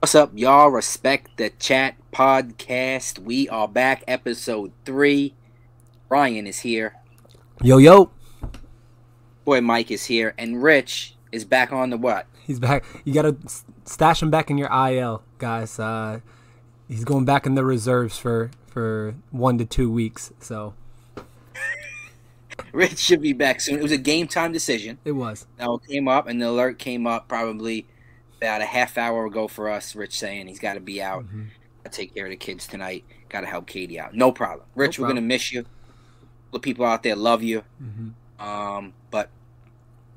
What's up, y'all? Respect the Chat podcast. We are back, episode three. Ryan is here. Yo, yo. Boy, Mike is here. And Rich is back on the what? He's back. You got to stash him back in your IL, guys. Uh, he's going back in the reserves for, for one to two weeks. So. Rich should be back soon. It was a game time decision. It was. Now it came up, and the alert came up probably about a half hour ago for us. Rich saying he's got to be out. Mm-hmm. I take care of the kids tonight. Got to help Katie out. No problem. Rich, no problem. we're gonna miss you. The people out there love you. Mm-hmm. Um, but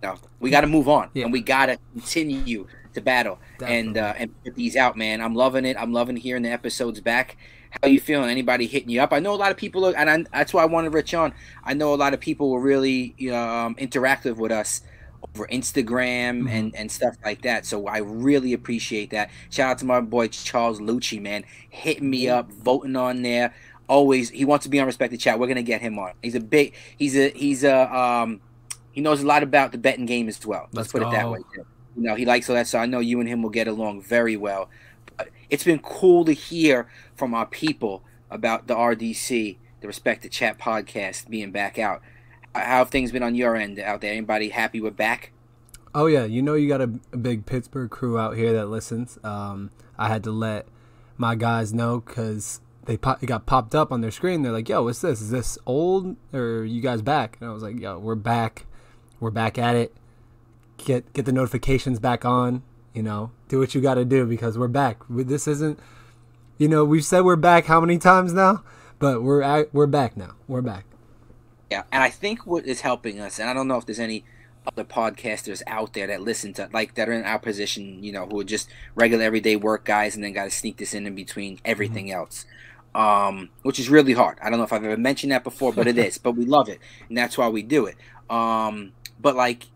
no, we got to move on, yeah. and we got to continue to battle Definitely. and uh, and put these out, man. I'm loving it. I'm loving hearing the episodes back. How you feeling? Anybody hitting you up? I know a lot of people, are, and I, that's why I wanted Rich on. I know a lot of people were really um, interactive with us over Instagram mm-hmm. and, and stuff like that. So I really appreciate that. Shout out to my boy Charles Lucci, man, hitting me up, voting on there. Always, he wants to be on Respect the Chat. We're gonna get him on. He's a big. He's a. He's a. Um, he knows a lot about the betting game as well. Let's, Let's put go. it that way. You know, he likes all that. So I know you and him will get along very well. But it's been cool to hear from our people about the RDC, the Respect the Chat podcast, being back out how have things been on your end out there? Anybody happy with back? Oh yeah, you know you got a, big Pittsburgh crew out here that listens. Um, I had to let my guys know because they got popped up on their screen. They're like, "Yo, what's this? Is this old or you guys back?" And I was like, "Yo, we're back. We're back at it. Get get the notifications back on. You know, do what you got to do because we're back. This isn't, you know, we've said we're back how many times now, but we're at, we're back now. We're back." Yeah, and I think what is helping us, and I don't know if there's any other podcasters out there that listen to like that are in our position, you know, who are just regular everyday work guys, and then got to sneak this in in between everything mm-hmm. else, um, which is really hard. I don't know if I've ever mentioned that before, but it is. But we love it, and that's why we do it. Um, but like,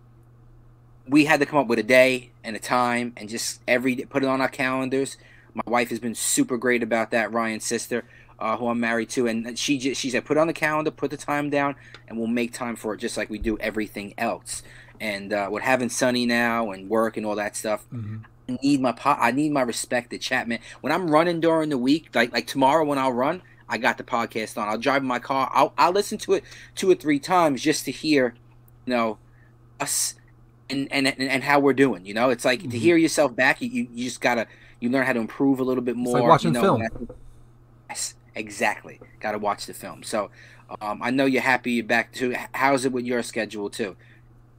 we had to come up with a day and a time, and just every put it on our calendars. My wife has been super great about that. Ryan's sister uh, who I'm married to, and she just, she said, put on the calendar, put the time down, and we'll make time for it, just like we do everything else. And uh, with having Sunny now and work and all that stuff, mm-hmm. I need my po- I need my respected chat, man. When I'm running during the week, like like tomorrow when I'll run, I got the podcast on. I'll drive in my car. I'll I'll listen to it two or three times just to hear, you know, us and and and, how we're doing. You know, it's like mm-hmm. to hear yourself back. You, you, you just gotta you learn how to improve a little bit more. It's like watching you know, film. Yes, Exactly. Got to watch the film. So um, I know you're happy you're back too. How's it with your schedule too?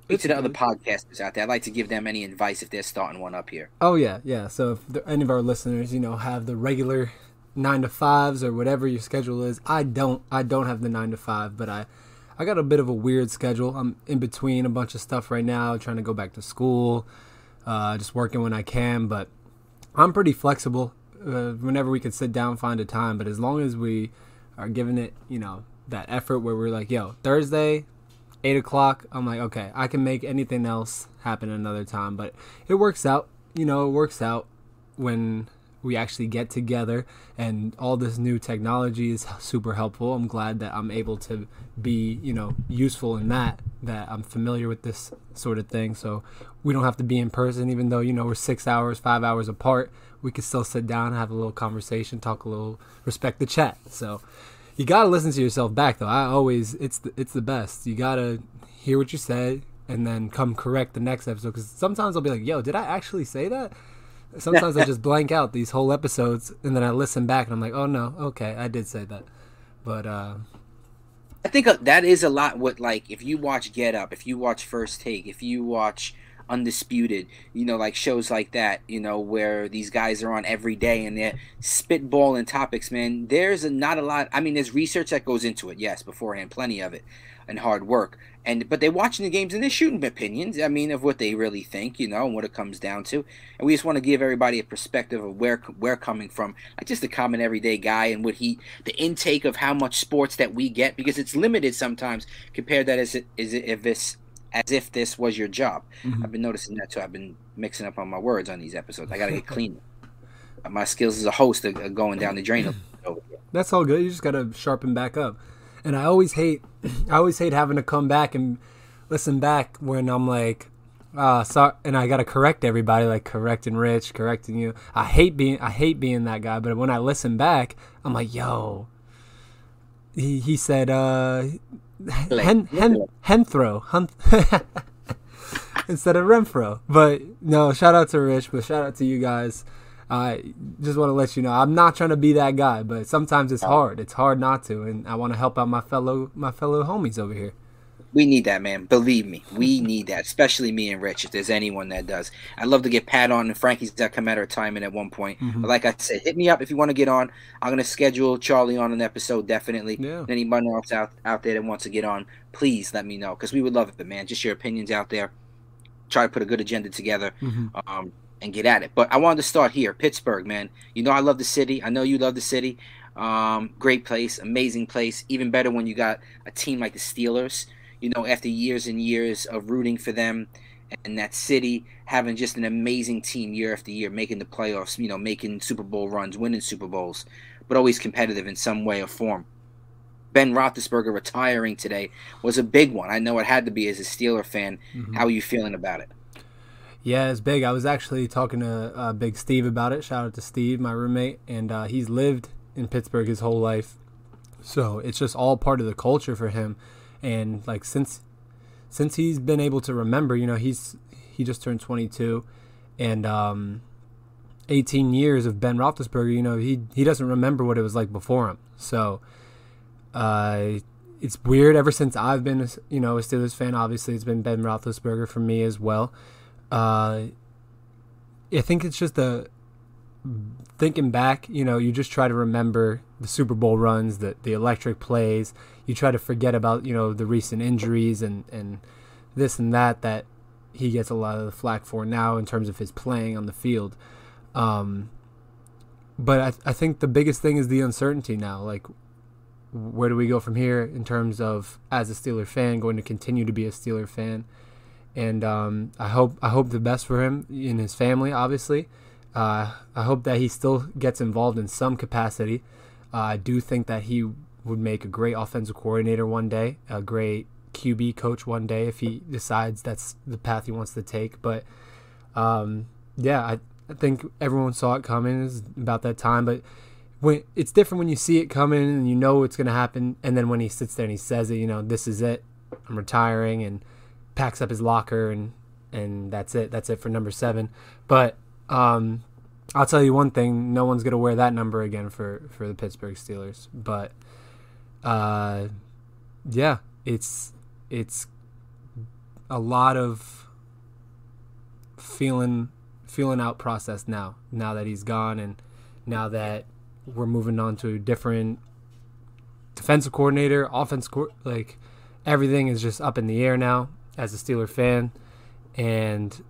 Speak to the other podcasters out there. I'd like to give them any advice if they're starting one up here. Oh yeah, yeah. So if there, any of our listeners, you know, have the regular nine to fives or whatever your schedule is, I don't. I don't have the nine to five, but I, I got a bit of a weird schedule. I'm in between a bunch of stuff right now, trying to go back to school, uh, just working when I can. But I'm pretty flexible uh, whenever we could sit down, find a time. But as long as we are giving it, you know, that effort where we're like, yo, Thursday, eight o'clock. I'm like, okay, I can make anything else happen another time. But it works out. You know, it works out when we actually get together and all this new technology is super helpful i'm glad that i'm able to be you know useful in that that i'm familiar with this sort of thing so we don't have to be in person even though you know we're six hours five hours apart we can still sit down and have a little conversation talk a little respect the chat so you gotta listen to yourself back though i always it's the, it's the best you gotta hear what you said and then come correct the next episode because sometimes i'll be like yo did i actually say that Sometimes I just blank out these whole episodes, and then I listen back, and I'm like, oh no, okay, I did say that. But uh, I think uh, that is a lot. What like if you watch Get Up, if you watch First Take, if you watch Undisputed, you know, like shows like that, you know, where these guys are on every day and they're spitballing topics, man. There's a, not a lot. I mean, there's research that goes into it, yes, beforehand, plenty of it, and hard work and but they're watching the games and they're shooting opinions. I mean, of what they really think, you know, and what it comes down to. And we just want to give everybody a perspective of where we're coming from, like just a common everyday guy and what he, the intake of how much sports that we get because it's limited sometimes. Compared that as it is if this as if this was your job. Mm-hmm. I've been noticing that too. I've been mixing up on my words on these episodes. I got to get cleaner. my skills as a host are going down the drain. That's all good. You just got to sharpen back up and I always hate I always hate having to come back and listen back when I'm like Uh, so and I gotta correct everybody, like correcting Rich, correcting you. I hate being I hate being that guy, but when I listen back, I'm like, yo. He he said, uh, hen, hen, Henthro, instead of Renfro. But no, shout out to Rich, but shout out to you guys. I just want to let you know I'm not trying to be that guy, but sometimes it's hard. It's hard not to, and I want to help out my fellow my fellow homies over here. We need that, man. Believe me, we need that, especially me and Rich. If there's anyone that does, I'd love to get Pat on and Frankie's got come at our time at one point. Mm-hmm. But like I said, hit me up if you want to get on. I'm gonna schedule Charlie on an episode definitely. Yeah. Anybody else out out there that wants to get on, please let me know because we would love it, man. Just your opinions out there. Try to put a good agenda together. Mm-hmm. Um, and get at it. But I wanted to start here, Pittsburgh, man. You know I love the city. I know you love the city. Um, great place, amazing place. Even better when you got a team like the Steelers. You know, after years and years of rooting for them and that city having just an amazing team year after year, making the playoffs, you know, making Super Bowl runs, winning Super Bowls, but always competitive in some way or form. Ben Roethlisberger retiring today was a big one. I know it had to be as a Steeler fan. Mm-hmm. How are you feeling about it? Yeah, it's big. I was actually talking to uh, Big Steve about it. Shout out to Steve, my roommate, and uh, he's lived in Pittsburgh his whole life, so it's just all part of the culture for him. And like since since he's been able to remember, you know, he's he just turned 22, and um, 18 years of Ben Roethlisberger. You know, he he doesn't remember what it was like before him. So, uh, it's weird. Ever since I've been, you know, a Steelers fan, obviously it's been Ben Roethlisberger for me as well. Uh, I think it's just the thinking back. You know, you just try to remember the Super Bowl runs, the the electric plays. You try to forget about you know the recent injuries and and this and that that he gets a lot of the flack for now in terms of his playing on the field. Um, but I, I think the biggest thing is the uncertainty now. Like, where do we go from here in terms of as a Steeler fan, going to continue to be a Steeler fan? and um, I hope I hope the best for him in his family. Obviously, uh, I hope that he still gets involved in some capacity. Uh, I do think that he would make a great offensive coordinator one day, a great QB coach one day if he decides that's the path he wants to take. But um, yeah, I, I think everyone saw it coming. It's about that time, but when it's different when you see it coming and you know it's going to happen, and then when he sits there and he says it, you know, this is it. I'm retiring and packs up his locker and and that's it. That's it for number seven. But um, I'll tell you one thing: no one's gonna wear that number again for for the Pittsburgh Steelers. But uh, yeah, it's it's a lot of feeling feeling out process now. Now that he's gone, and now that we're moving on to a different defensive coordinator, offense co- like everything is just up in the air now as a Steeler fan, and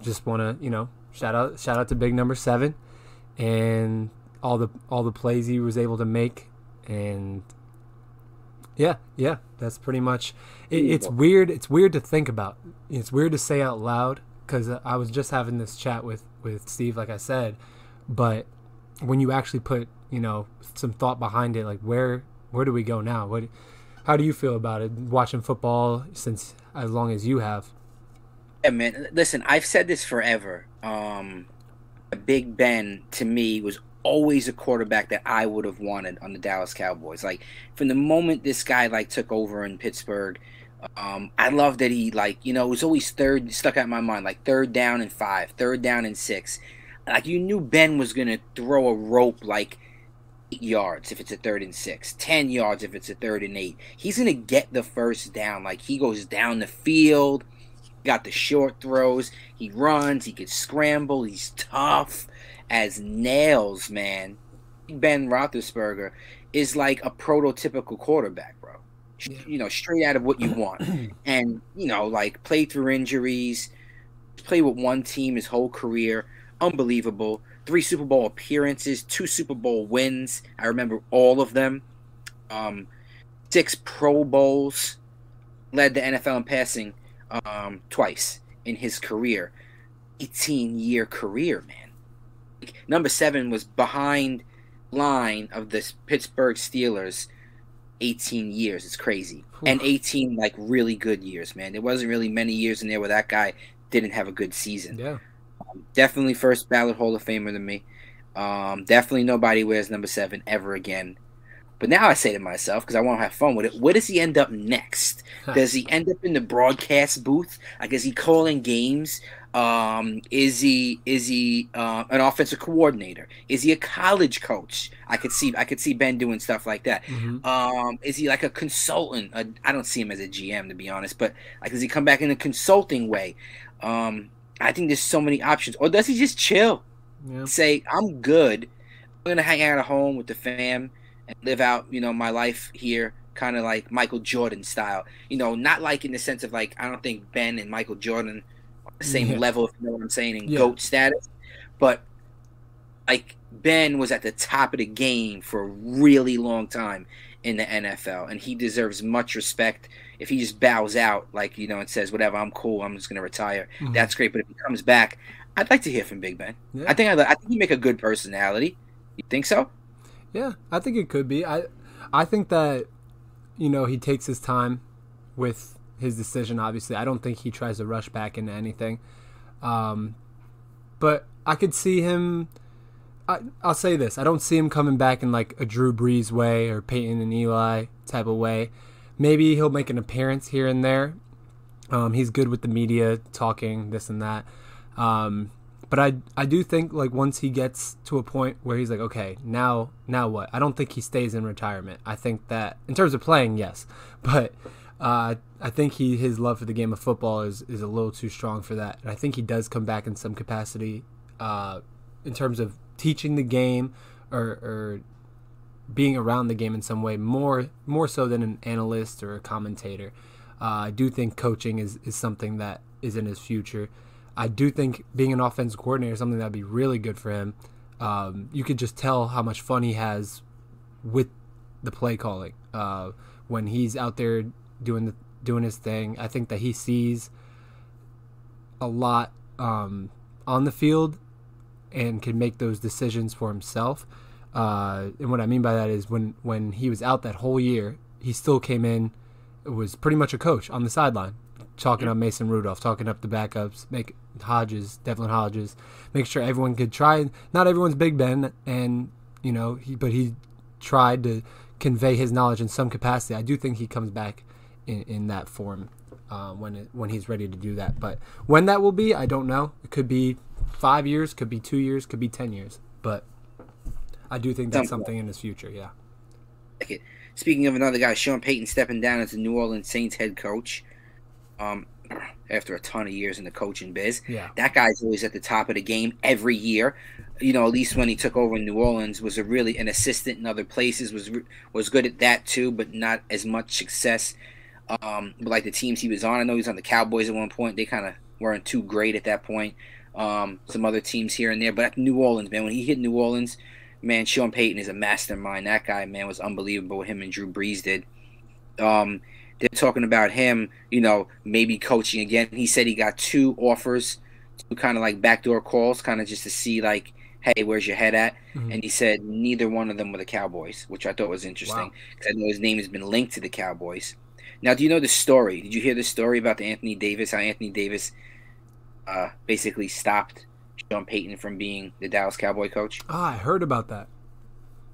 just want to you know shout out shout out to Big Number Seven, and all the all the plays he was able to make, and yeah, yeah, that's pretty much. It, it's weird. It's weird to think about. It's weird to say out loud because I was just having this chat with with Steve, like I said, but when you actually put you know some thought behind it, like where where do we go now? What how do you feel about it watching football since as long as you have? Yeah, man. Listen, I've said this forever. Um, Big Ben to me was always a quarterback that I would have wanted on the Dallas Cowboys. Like from the moment this guy like took over in Pittsburgh, um, I love that he like you know it was always third stuck out in my mind like third down and five, third down and six. Like you knew Ben was gonna throw a rope like eight yards if it's a third and six, ten yards if it's a third and eight. He's to get the first down. Like he goes down the field, got the short throws, he runs, he can scramble, he's tough as nails, man. Ben Roethlisberger is like a prototypical quarterback, bro. Yeah. You know, straight out of what you want. and, you know, like play through injuries, played with one team his whole career. Unbelievable three Super Bowl appearances, two Super Bowl wins. I remember all of them. Um, six Pro Bowls, led the NFL in passing um, twice in his career. 18 year career, man. Number seven was behind line of the Pittsburgh Steelers 18 years. It's crazy. And 18 like really good years, man. There wasn't really many years in there where that guy didn't have a good season. Yeah, um, definitely first ballot Hall of Famer to me. Um, definitely nobody wears number seven ever again. But now I say to myself, because I want to have fun with it, where does he end up next? Does he end up in the broadcast booth? Like, is he calling games? Um, is he is he uh, an offensive coordinator? Is he a college coach? I could see I could see Ben doing stuff like that. Mm-hmm. Um, is he like a consultant? I don't see him as a GM to be honest, but like does he come back in a consulting way? Um, I think there's so many options. Or does he just chill? Yeah. Say I'm good. I'm gonna hang out at home with the fam and live out you know my life here kind of like Michael Jordan style. You know, not like in the sense of like I don't think Ben and Michael Jordan same yeah. level, if you know what I'm saying, in yeah. GOAT status. But like Ben was at the top of the game for a really long time in the NFL, and he deserves much respect. If he just bows out, like you know, and says, "Whatever, I'm cool. I'm just gonna retire," mm-hmm. that's great. But if he comes back, I'd like to hear from Big Ben. Yeah. I think I, I think he make a good personality. You think so? Yeah, I think it could be. I I think that you know he takes his time with his decision. Obviously, I don't think he tries to rush back into anything. Um, but I could see him. I, will say this: I don't see him coming back in like a Drew Brees way or Peyton and Eli type of way. Maybe he'll make an appearance here and there. Um, he's good with the media, talking this and that. Um, but I I do think like once he gets to a point where he's like, okay, now now what? I don't think he stays in retirement. I think that in terms of playing, yes, but uh, I think he his love for the game of football is, is a little too strong for that. And I think he does come back in some capacity uh, in terms of teaching the game or, or being around the game in some way more more so than an analyst or a commentator. Uh, I do think coaching is, is something that is in his future. I do think being an offensive coordinator is something that'd be really good for him. Um, you could just tell how much fun he has with the play calling uh, when he's out there doing the doing his thing. I think that he sees a lot um, on the field and can make those decisions for himself. Uh, and what I mean by that is when when he was out that whole year, he still came in. Was pretty much a coach on the sideline, talking up Mason Rudolph, talking up the backups, make Hodges, Devlin Hodges, make sure everyone could try. Not everyone's Big Ben, and you know, he but he tried to convey his knowledge in some capacity. I do think he comes back in, in that form uh, when it, when he's ready to do that. But when that will be, I don't know. It could be five years, could be two years, could be ten years. But I do think that's something in his future. Yeah. Speaking of another guy, Sean Payton stepping down as the New Orleans Saints head coach. Um, after a ton of years in the coaching biz. Yeah. That guy's always at the top of the game every year. You know, at least when he took over in New Orleans, was a really an assistant in other places. was was good at that too, but not as much success um, but like the teams he was on, I know he was on the Cowboys at one point. They kind of weren't too great at that point. Um, some other teams here and there, but at New Orleans, man, when he hit New Orleans, man, Sean Payton is a mastermind. That guy, man, was unbelievable. What him and Drew Brees did. Um, they're talking about him, you know, maybe coaching again. He said he got two offers, two kind of like backdoor calls, kind of just to see like, hey, where's your head at? Mm-hmm. And he said neither one of them were the Cowboys, which I thought was interesting because wow. I know his name has been linked to the Cowboys. Now, do you know the story? Did you hear the story about the Anthony Davis? How Anthony Davis uh, basically stopped Sean Payton from being the Dallas Cowboy coach? Oh, I heard about that.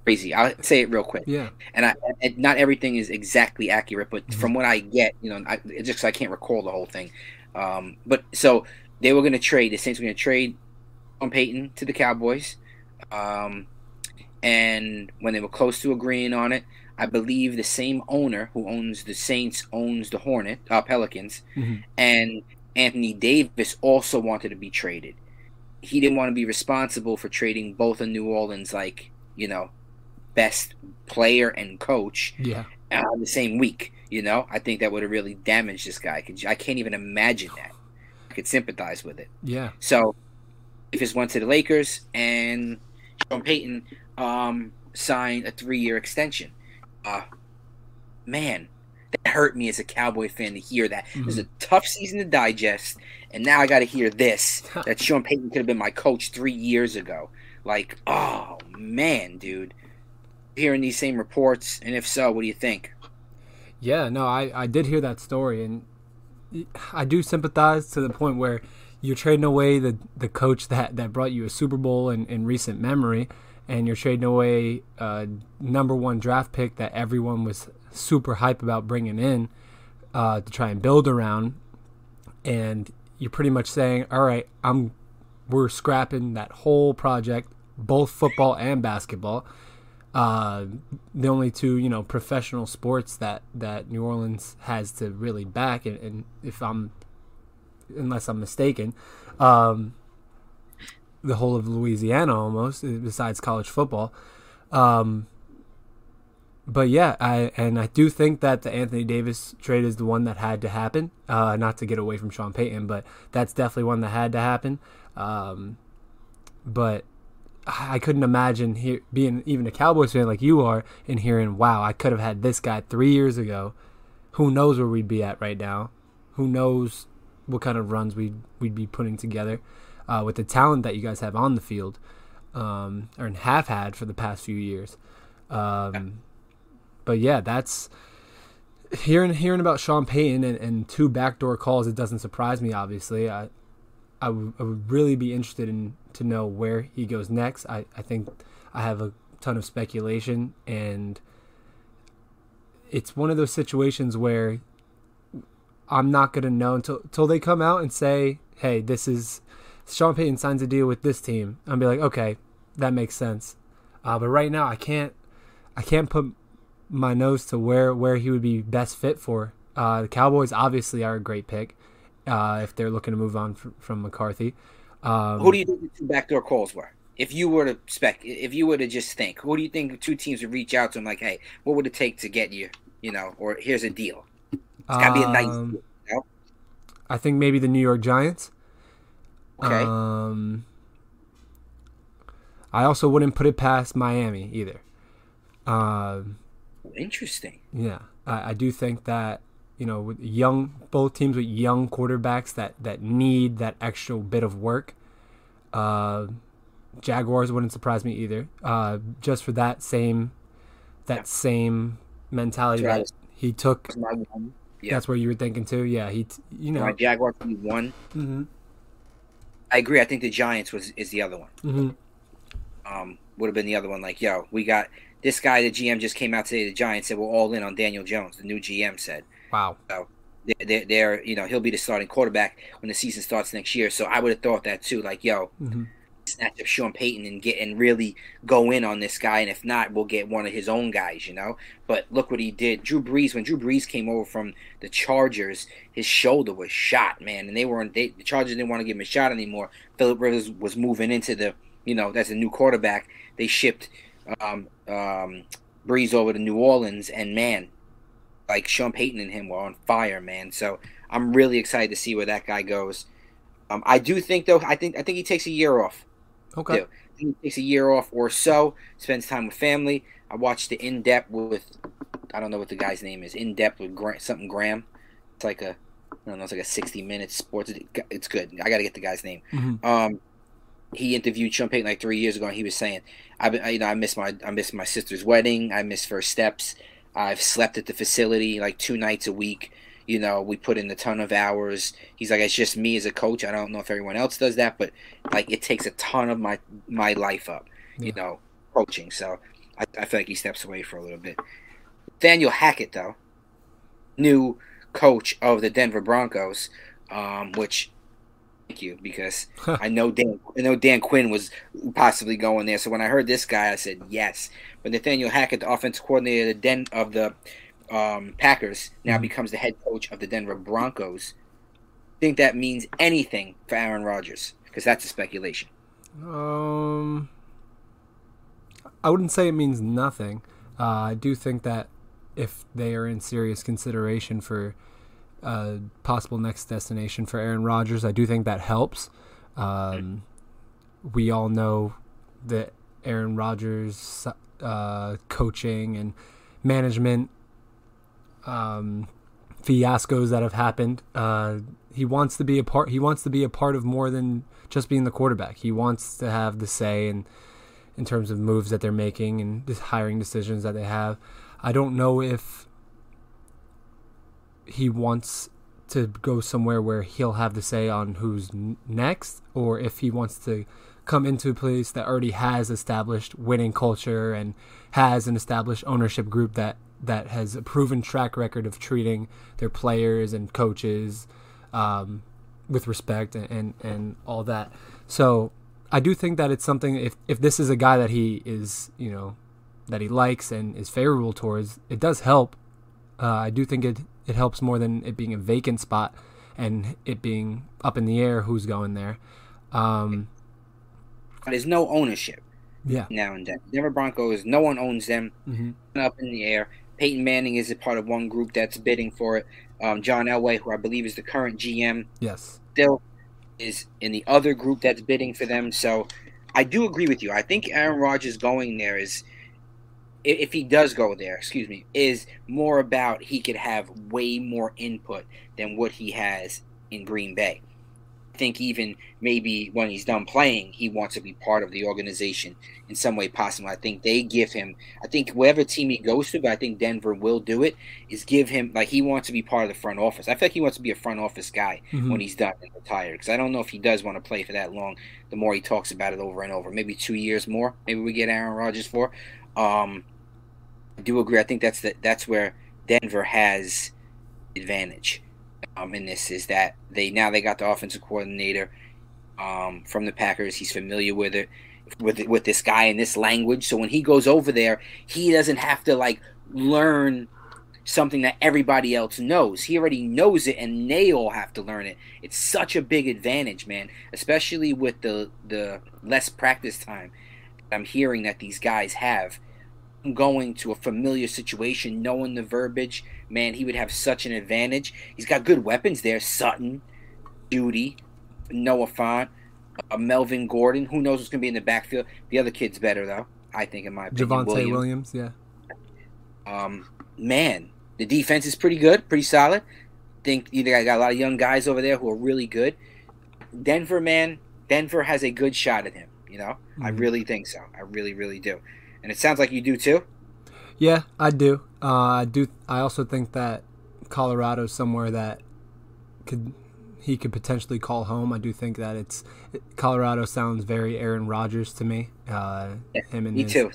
Crazy. I'll say it real quick. Yeah. And I, and not everything is exactly accurate, but mm-hmm. from what I get, you know, I, just I can't recall the whole thing. Um, but so they were going to trade. The Saints were going to trade on Payton to the Cowboys. Um, and when they were close to agreeing on it, I believe the same owner who owns the Saints owns the Hornet uh, Pelicans, mm-hmm. and Anthony Davis also wanted to be traded. He didn't want to be responsible for trading both of New Orleans, like you know, best player and coach, yeah, uh, the same week. You know, I think that would have really damaged this guy. I can't even imagine that. I could sympathize with it. Yeah. So, if it's went to the Lakers and Sean Payton um, signed a three-year extension uh, man, that hurt me as a Cowboy fan to hear that. Mm-hmm. It was a tough season to digest, and now I got to hear this that Sean Payton could have been my coach three years ago. Like, oh man, dude, hearing these same reports, and if so, what do you think? Yeah, no, I I did hear that story, and I do sympathize to the point where you're trading away the the coach that that brought you a Super Bowl in, in recent memory, and you're trading away a number one draft pick that everyone was super hype about bringing in uh, to try and build around, and you're pretty much saying, all right, I'm we're scrapping that whole project, both football and basketball. Uh, the only two, you know, professional sports that that New Orleans has to really back, and, and if I'm unless I'm mistaken. Um, the whole of Louisiana almost, besides college football. Um, but yeah, I and I do think that the Anthony Davis trade is the one that had to happen. Uh, not to get away from Sean Payton, but that's definitely one that had to happen. Um, but I couldn't imagine here being even a Cowboys fan like you are and hearing, "Wow, I could have had this guy three years ago." Who knows where we'd be at right now? Who knows what kind of runs we'd we'd be putting together uh, with the talent that you guys have on the field um, or have had for the past few years. Um, but yeah, that's hearing hearing about Sean Payton and, and two backdoor calls. It doesn't surprise me. Obviously, I I, w- I would really be interested in to know where he goes next. I, I think I have a ton of speculation and it's one of those situations where I'm not gonna know until until they come out and say, "Hey, this is Sean Payton signs a deal with this team." I'll be like, "Okay, that makes sense." Uh, but right now, I can't I can't put my nose to where where he would be best fit for. Uh, the Cowboys obviously are a great pick uh, if they're looking to move on f- from McCarthy. Um, who do you think the two backdoor calls were? If you were to spec, if you were to just think, who do you think two teams would reach out to him like, "Hey, what would it take to get you?" You know, or here's a deal. It's gotta be a nice. Um, deal, you know? I think maybe the New York Giants. Okay. Um, I also wouldn't put it past Miami either. Um, Interesting. Yeah, I, I do think that you know, with young both teams with young quarterbacks that that need that extra bit of work. Uh, Jaguars wouldn't surprise me either. Uh, just for that same that yeah. same mentality that he took yeah. That's where you were thinking too. Yeah, he, you know, my Jaguars one. Mm-hmm. I agree. I think the Giants was is the other one. Mm-hmm. Um, would have been the other one. Like, yo, we got this guy. The GM just came out today. The Giants said we're all in on Daniel Jones. The new GM said. Wow. So they're, they're you know he'll be the starting quarterback when the season starts next year. So I would have thought that too. Like, yo, mm-hmm snatch up Sean Payton and get and really go in on this guy, and if not, we'll get one of his own guys, you know. But look what he did. Drew Brees, when Drew Brees came over from the Chargers, his shoulder was shot, man, and they weren't. They, the Chargers didn't want to give him a shot anymore. Philip Rivers was moving into the, you know, that's a new quarterback. They shipped um, um, Brees over to New Orleans, and man, like Sean Payton and him were on fire, man. So I'm really excited to see where that guy goes. Um, I do think though. I think I think he takes a year off. Okay. Do. He takes a year off or so, spends time with family. I watched the in depth with, I don't know what the guy's name is, in depth with Gra- something Graham. It's like a, I don't know, it's like a 60 minutes sports. It's good. I got to get the guy's name. Mm-hmm. Um, he interviewed Sean Payton like three years ago, and he was saying, "I've been, you know, I miss my, I miss my sister's wedding. I miss first steps. I've slept at the facility like two nights a week. You know, we put in a ton of hours. He's like, it's just me as a coach. I don't know if everyone else does that, but like, it takes a ton of my my life up. Yeah. You know, coaching. So I, I feel like he steps away for a little bit. Daniel Hackett, though, new coach of the Denver Broncos, um, which you because I know Dan I know Dan Quinn was possibly going there. So when I heard this guy, I said yes. But Nathaniel Hackett, the offensive coordinator of the Den of the um, Packers now mm-hmm. becomes the head coach of the Denver Broncos. Think that means anything for Aaron Rodgers? Because that's a speculation. Um, I wouldn't say it means nothing. Uh, I do think that if they are in serious consideration for a possible next destination for Aaron Rodgers, I do think that helps. Um, we all know that Aaron Rodgers' uh, coaching and management um, fiascos that have happened. Uh, he wants to be a part. He wants to be a part of more than just being the quarterback. He wants to have the say in in terms of moves that they're making and hiring decisions that they have. I don't know if he wants to go somewhere where he'll have the say on who's next, or if he wants to come into a place that already has established winning culture and has an established ownership group that that has a proven track record of treating their players and coaches um, with respect and, and, and all that. So I do think that it's something if if this is a guy that he is you know that he likes and is favorable towards, it does help. Uh, I do think it it helps more than it being a vacant spot and it being up in the air who's going there. Um, There's no ownership. Yeah. Now and then, Denver Broncos, no one owns them. Mm-hmm. Up in the air. Peyton Manning is a part of one group that's bidding for it. Um, John Elway, who I believe is the current GM, Yes. still is in the other group that's bidding for them. So I do agree with you. I think Aaron Rodgers going there is, if he does go there, excuse me, is more about he could have way more input than what he has in Green Bay. I think even maybe when he's done playing, he wants to be part of the organization in some way possible. I think they give him, I think whatever team he goes to, but I think Denver will do it, is give him, like, he wants to be part of the front office. I feel like he wants to be a front office guy Mhm. when he's done and retired. Because I don't know if he does want to play for that long. The more he talks about it over and over, maybe two years more. Maybe we get Aaron Rodgers for. Um, I do agree. I think that's the, that's where Denver has advantage. Um, in this is that they now they got the offensive coordinator um, from the Packers. He's familiar with it with with this guy in this language. So when he goes over there, he doesn't have to like learn something that everybody else knows. He already knows it, and they all have to learn it. It's such a big advantage, man. Especially with the the less practice time I'm hearing that these guys have. Going to a familiar situation, knowing the verbiage, man, he would have such an advantage. He's got good weapons there. Sutton, Jeudy, Noah Fant, uh, Melvin Gordon. Who knows what's going to be in the backfield? The other kid's better, though. I think, in my opinion. Javonte Williams. Williams. Yeah. Um, man, the defense is pretty good, pretty solid. Think either I got a lot of young guys over there who are really good. Denver, man, Denver has a good shot at him. You know, I Mhm. really think so. I really, really do. And it sounds like you do too. Yeah, I do. Uh, I do. I also think that Colorado's somewhere that could he could potentially call home. I do think that it's Colorado sounds very Aaron Rodgers to me. Uh, Yeah, him and Me his, too.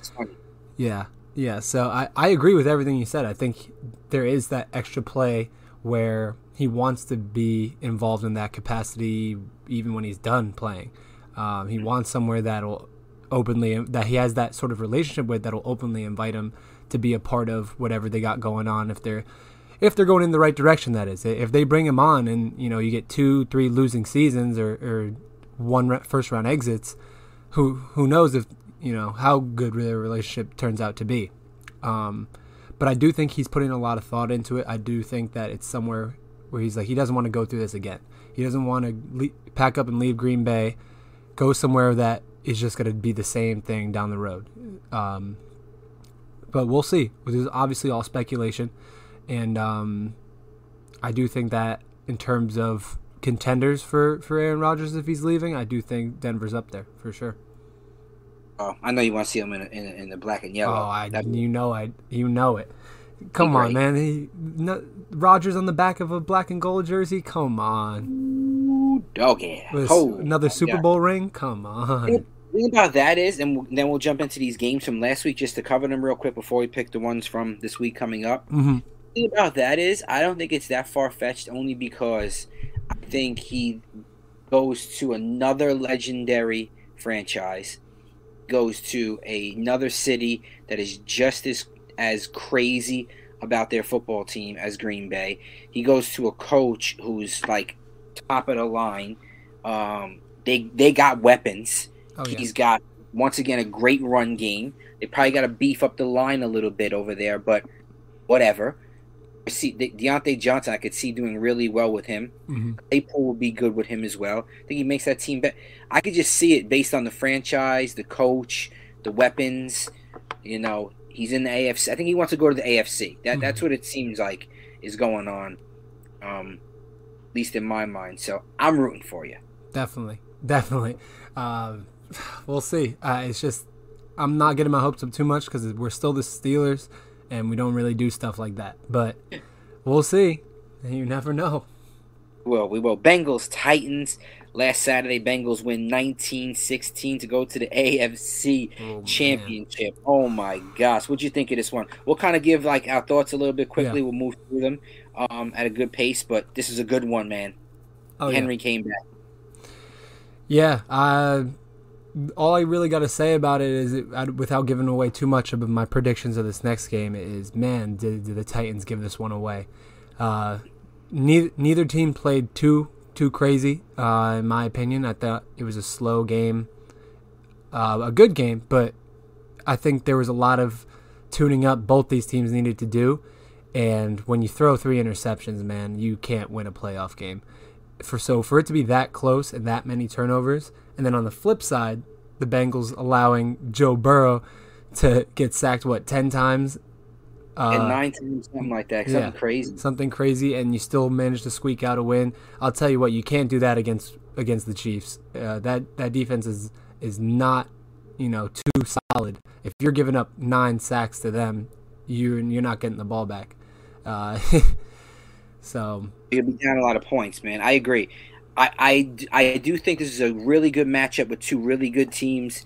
Yeah, yeah. So I, I agree with everything you said. I think there is that extra play where he wants to be involved in that capacity even when he's done playing. Um, he wants somewhere that'll openly that he has that sort of relationship with that'll openly invite him to be a part of whatever they got going on if they're if they're going in the right direction that is. If they bring him on and you know you get two three losing seasons or, or one first round exits who who knows if you know how good their relationship turns out to be. Um, but I do think he's putting a lot of thought into it. I do think that it's somewhere where he's like he doesn't want to go through this again. He doesn't want to le- pack up and leave Green Bay go somewhere that is just going to be the same thing down the road um, but we'll see this is obviously all speculation and um, I do think that in terms of contenders for, for Aaron Rodgers if he's leaving, I do think Denver's up there for sure. Oh, I know you want to see him in, in, in the black and yellow. Oh, I That'd you know I you know it. Come on, man. He no, Rodgers on the back of a black and gold jersey. Come on, dog. Oh, another Super. Bowl ring. Come on. The thing about that is, and we'll- then we'll jump into these games from last week just to cover them real quick before we pick the ones from this week coming up. hmm thing about that is I don't think it's that far fetched only because I think he goes to another legendary franchise, goes to another city that is just as as crazy about their football team as Green Bay. He goes to a coach who's like top of the line. Um, they they got weapons. Oh yeah. He's got once again a great run game. They probably got to beef up the line a little bit over there, but whatever. See De- Diontae Johnson. I could see doing really well with him. hmm Claypool will be good with him as well. I think he makes that team better. I could just see it based on the franchise, the coach, the weapons. You know, he's in the AFC. I think he wants to go to the AFC. That that's what it seems like is going on. Um, at least in my mind. So I'm rooting for you. Definitely, definitely. Um, we'll see. Uh, it's just I'm not getting my hopes up too much because we're still the Steelers, and we don't really do stuff like that. But we'll see. You never know. Well, we will. Bengals Titans. Last Saturday, Bengals win 19-16 to go to the AFC oh, Championship. Man. Oh my gosh, what'd you think of this one? We'll kind of give like our thoughts a little bit quickly. Yeah. We'll move through them um, at a good pace, but this is a good one, man. Oh, Henry yeah. came back. Yeah, uh, all I really got to say about it is, it, without giving away too much of my predictions of this next game, is man, did, did the Titans give this one away? Uh, neither neither team played too too crazy, uh, in my opinion. I thought it was a slow game, uh, a good game, but I think there was a lot of tuning up both these teams needed to do. And when you throw three interceptions, man, you can't win a playoff game. For so for it to be that close and that many turnovers, and then on the flip side, the Bengals allowing Joe Burrow to get sacked what ten times, uh, and nine times, something like that, something yeah, crazy, something crazy, and you still manage to squeak out a win. I'll tell you what, you can't do that against against the Chiefs. Uh, that that defense is is not you know too solid. If you're giving up nine sacks to them, you you're not getting the ball back. Uh, so you'll be down a lot of points, man. I agree. I, I, I do think this is a really good matchup with two really good teams.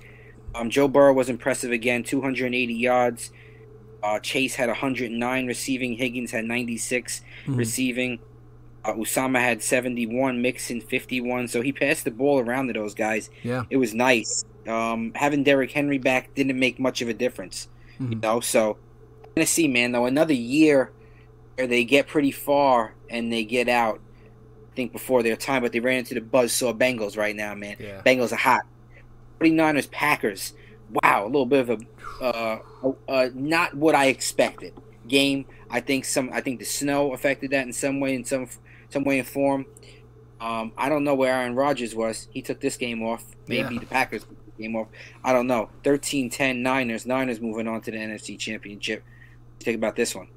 Um, Joe Burrow was impressive again, 280 yards. Uh, Chase had 109 receiving. Higgins had 96 mm-hmm. receiving. Uh, Uzomah had 71, Mixon 51. So he passed the ball around to those guys. Yeah, it was nice. Um, having Derrick Henry back didn't make much of a difference, mm-hmm. you know. So, gonna see, man. Though another year where they get pretty far and they get out I think before their time, but they ran into the buzzsaw Bengals right now, man. Yeah. Bengals are hot. 49ers Packers. Wow, a little bit of a uh, uh, not what I expected game. I think some I think the snow affected that in some way in some some way and form. Um, I don't know where Aaron Rodgers was. He took this game off. Maybe yeah. the Packers game off. I don't know. 13-10 Niners. Niners moving on to the NFC Championship. Think about this one.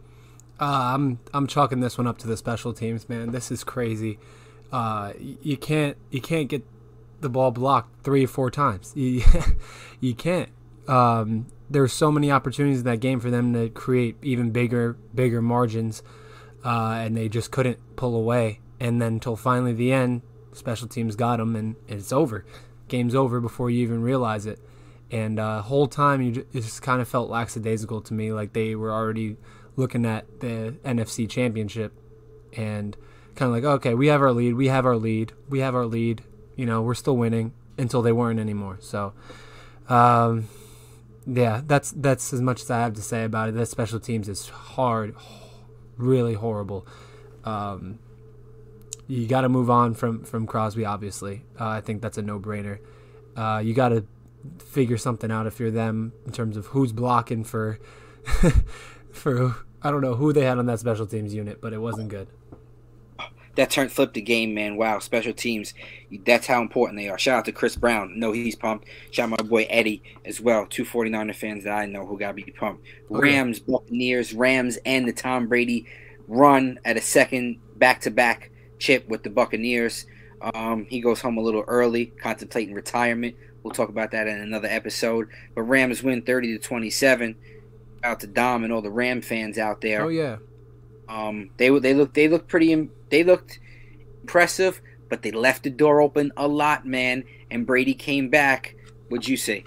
Uh, I'm I'm chalking this one up to the special teams, man. This is crazy. Uh, you can't you can't get the ball blocked three or four times. You you can't. Um, there's so many opportunities in that game for them to create even bigger bigger margins, uh, and they just couldn't pull away. And then until finally the end, special teams got them, and it's over. Game's over before you even realize it. And uh, whole time you just, it just kind of felt lackadaisical to me, like they were already looking at the NFC Championship and kind of like, okay, we have our lead, we have our lead, we have our lead. You know, we're still winning until they weren't anymore. So, um, yeah, that's that's as much as I have to say about it. That special teams is hard, really horrible. Um, you got to move on from from Crosby. Obviously, uh, I think that's a no brainer. Uh, you got to figure something out if you're them in terms of who's blocking for for I don't know who they had on that special teams unit, but it wasn't good. That turned flipped the game, man. Wow, special teams. That's how important they are. Shout out to Chris Brown. No, he's pumped. Shout out my boy Eddie as well. Two 49er fans that I know who got to be pumped. Rams, Buccaneers, Rams, and the Tom Brady run at a second back to back chip with the Buccaneers. Um, he goes home a little early, contemplating retirement. We'll talk about that in another episode. But Rams win 30 to 27 out to Dom and all the Ram fans out there. Oh yeah. Um, they they look they look pretty they looked impressive, but they left the door open a lot, man. And Brady came back. What'd you say?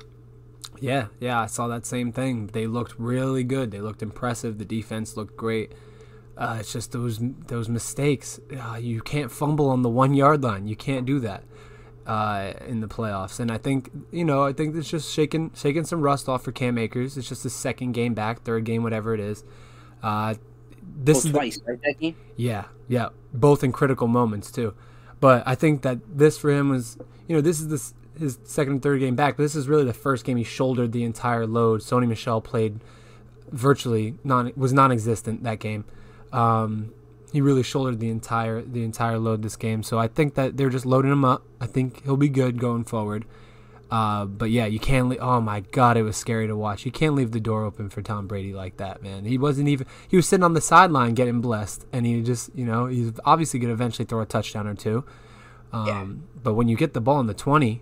Yeah, yeah, I saw that same thing. They looked really good. They looked impressive. The defense looked great. Uh, it's just those those mistakes. Uh, you can't fumble on the one yard line. You can't do that uh, in the playoffs. And I think you know I think it's just shaking shaking some rust off for Cam Akers. It's just the second game back, third game, whatever it is. Uh, this is twice, right? That game. Yeah, yeah, both in critical moments too. But I think that this for him was you know this is this his second and third game back. But this is really the first game he shouldered the entire load. Sony Michel played virtually non was non-existent that game. Um, he really shouldered the entire the entire load this game. So I think that they're just loading him up. I think he'll be good going forward. Uh, but yeah, you can't. Le- oh my god, it was scary to watch. You can't leave the door open for Tom Brady like that, man. He wasn't even. He was sitting on the sideline getting blessed, and he just, you know, he's obviously going to eventually throw a touchdown or two. Um, yeah. But when you get the ball in the twenty,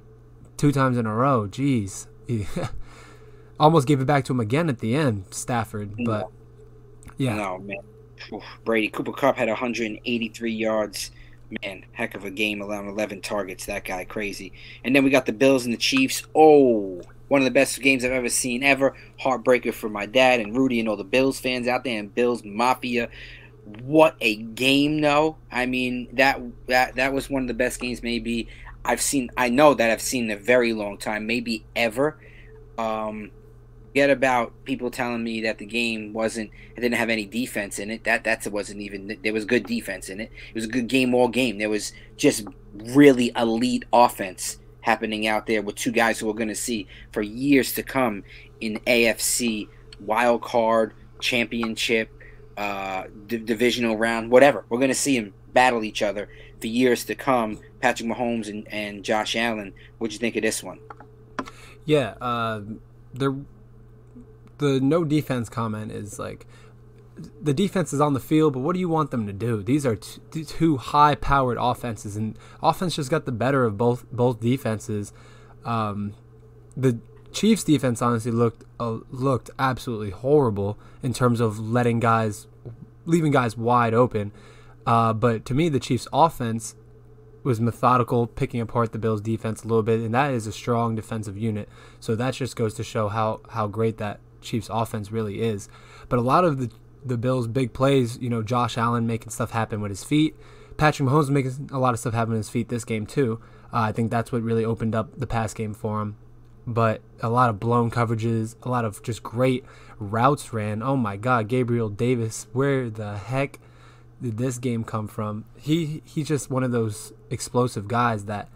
two times in a row, geez, he almost gave it back to him again at the end, Stafford. But yeah, no man, Brady Cooper Kupp had 183 yards, man, heck of a game, allowing 11 targets. That guy crazy. And then we got the Bills and the Chiefs. Oh, one of the best games I've ever seen ever. Heartbreaker for my dad and Rudy and all the Bills fans out there and Bills Mafia. What a game, though. I mean, that that that was one of the best games maybe I've seen. I know that I've seen in a very long time, maybe ever. Um, forget about people telling me that the game wasn't it didn't have any defense in it. That that wasn't even there was good defense in it. It was a good game all game. There was just really elite offense happening out there with two guys who we're going to see for years to come in AFC wild card championship uh, d- divisional round whatever. We're going to see them battle each other for years to come. Patrick Mahomes and, and Josh Allen what'd you think of this one? Yeah uh, there the no defense comment is like the defense is on the field, but what do you want them to do? These are t- two high-powered offenses, and offense just got the better of both both defenses. Um, the Chiefs' defense honestly looked uh, looked absolutely horrible in terms of letting guys, leaving guys wide open. Uh, but to me, the Chiefs' offense was methodical, picking apart the Bills' defense a little bit, and that is a strong defensive unit. So that just goes to show how how great that Chiefs offense really is. But a lot of the the Bills' big plays, you know, Josh Allen making stuff happen with his feet, Patrick Mahomes making a lot of stuff happen with his feet this game too. Uh, I think that's what really opened up the pass game for him. But a lot of blown coverages, a lot of just great routes ran. Oh my God, Gabriel Davis, where the heck did this game come from? He he's just one of those explosive guys that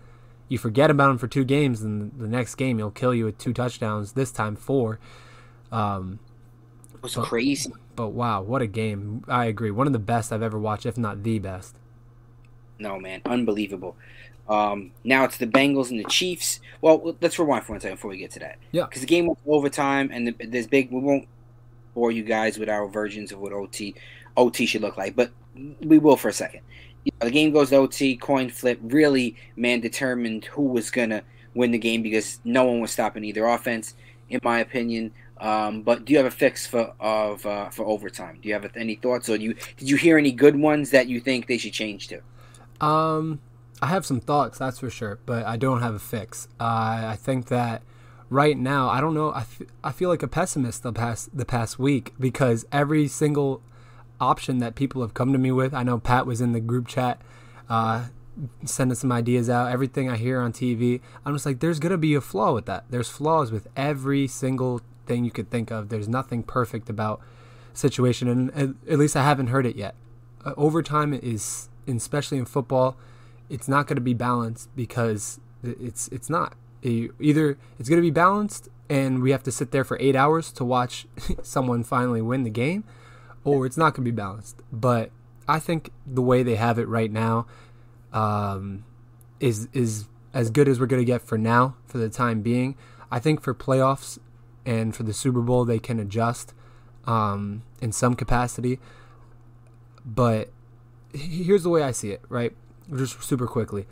you forget about him for two games, and the next game he'll kill you with two touchdowns. This time four. Um, it was but, crazy. But wow, what a game! I agree, one of the best I've ever watched, if not the best. No man, unbelievable. Um, now it's the Bengals and the Chiefs. Well, let's rewind for one second before we get to that. Yeah. Because the game went overtime, and the, there's big. We won't bore you guys with our versions of what OT OT should look like, but we will for a second. You know, the game goes to OT, coin flip. Really, man, determined who was gonna win the game because no one was stopping either offense, in my opinion. Um, but do you have a fix for of uh, for overtime? Do you have any thoughts, or you did you hear any good ones that you think they should change to? Um, I have some thoughts, that's for sure, but I don't have a fix. Uh, I think that right now, I don't know. I, f- I feel like a pessimist the past the past week because every single option that people have come to me with. I know Pat was in the group chat. Uh, sending some ideas out everything i hear on tv i'm just like there's gonna be a flaw with that there's flaws with every single thing you could think of. There's nothing perfect about situation, and at, at least I haven't heard it yet. Uh, overtime is, especially in football, it's not going to be balanced because it's it's not. Either it's going to be balanced, and we have to sit there for eight hours to watch someone finally win the game, or it's not going to be balanced. But I think the way they have it right now um, is is as good as we're going to get for now, for the time being. I think for playoffs, and for the Super Bowl they can adjust um, in some capacity. But here's the way I see it, right? Just super quickly.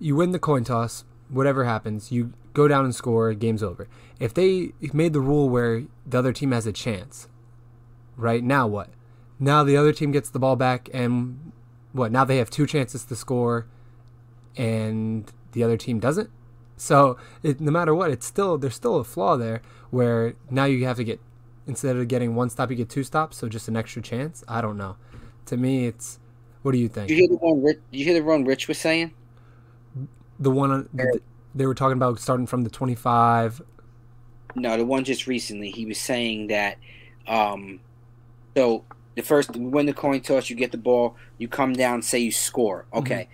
You win the coin toss, whatever happens, you go down and score, game's over. If they made the rule where the other team has a chance, right? Now what? Now the other team gets the ball back and what? Now they have two chances to score and the other team doesn't? So it, no matter what, it's still there's still a flaw there where now you have to get instead of getting one stop, you get two stops, so just an extra chance. I don't know. To me, it's what do you think? Did you hear the one? Rich, you hear the one Rich was saying? The one they were talking about starting from the twenty five. No, the one just recently. He was saying that. Um, so the first you win the coin toss, you get the ball, you come down, say you score. Okay.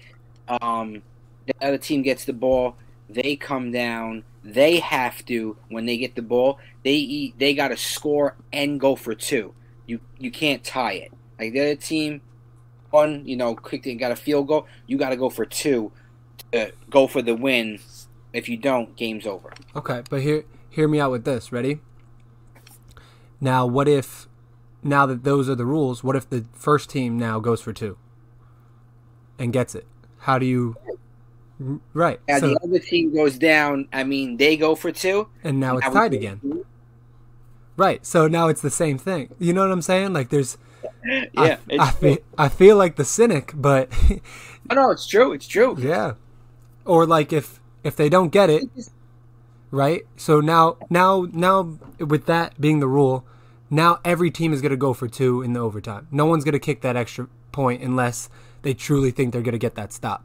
Mm-hmm. Um, the other team gets the ball they come down. They have to when they get the ball. They eat. They got to score and go for two. You you can't tie it. Like the other team, one you know quick they got a field goal. You got to go for two to go for the win. If you don't, game's over. Okay, but hear hear me out with this. Ready? Now, what if now that those are the rules? What if the first team now goes for two and gets it? How do you Right. And so, the other team goes down. I mean, they go for two, and now it's tied again. Two. Right. So now it's the same thing. You know what I'm saying? Like there's. yeah, I, I, feel, I feel like the cynic, but no, it's true. It's true. Yeah. Or like if if they don't get it, right? So now now now with that being the rule, now every team is going to go for two in the overtime. No one's going to kick that extra point unless they truly think they're going to get that stop.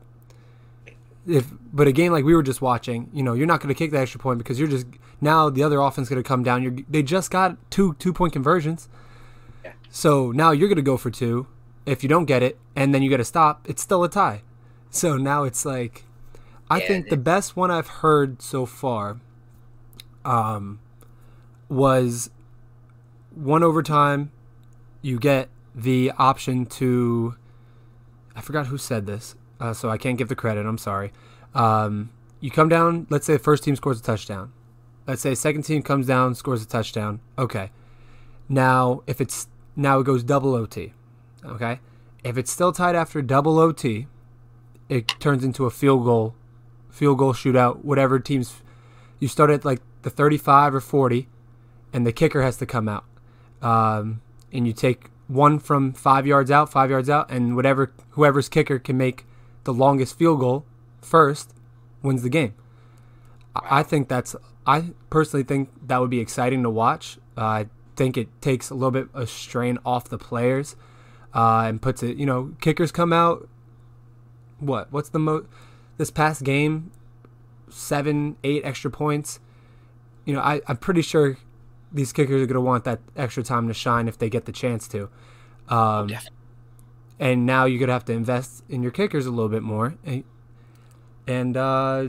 If but a game like we were just watching, you know, you're not going to kick that extra point because you're just now the other offense going to come down. You're, they just got two two point conversions, yeah. so now you're going to go for two. If you don't get it and then you get a stop, it's still a tie. So now it's like, I yeah, think the best one I've heard so far, um, was one overtime. You get the option to I forgot who said this, uh, so I can't give the credit. I'm sorry. Um, you come down. Let's say the first team scores a touchdown. Let's say second team comes down, scores a touchdown. Okay. Now, if it's now it goes double OT. Okay. If it's still tied after double OT, it turns into a field goal, field goal shootout. Whatever teams you start at like the 35 or 40, and the kicker has to come out. Um, and you take one from five yards out, five yards out, and whatever whoever's kicker can make the longest field goal first wins the game. I think that's I personally think that would be exciting to watch. Uh, I think it takes a little bit of strain off the players uh, and puts it. You know, kickers come out. What? What's the most? This past game, seven, eight extra points. You know, I, I'm pretty sure these kickers are going to want that extra time to shine if they get the chance to. Um, oh, and now you're going to have to invest in your kickers a little bit more. And uh,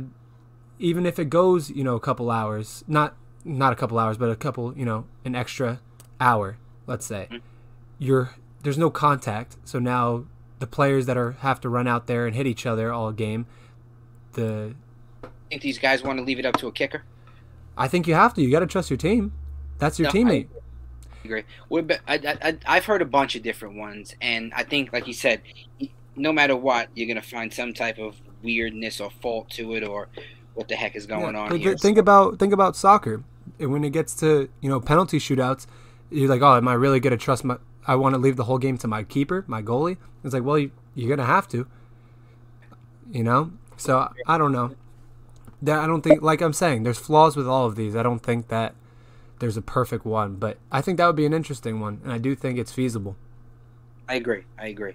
even if it goes, you know, a couple hours, not not a couple hours, but a couple, you know, an extra hour, let's say, mm-hmm. you're there's no contact. So now the players that are have to run out there and hit each other all game, the think these guys want to leave it up to a kicker? I think you have to. You got to trust your team. That's your no, teammate. I agree. I, I, have heard a bunch of different ones, and I think, like you said, no matter what, you're gonna find some type of weirdness or fault to it, or what the heck is going yeah, on here. Think about think about soccer. and When it gets to you know penalty shootouts, you're like, oh, am I really gonna trust my? I want to leave the whole game to my keeper, my goalie. It's like, well, you, you're gonna have to. You know, so I don't know. That I don't think, like I'm saying, there's flaws with all of these. I don't think that there's a perfect one, but I think that would be an interesting one, and I do think it's feasible. I agree. I agree.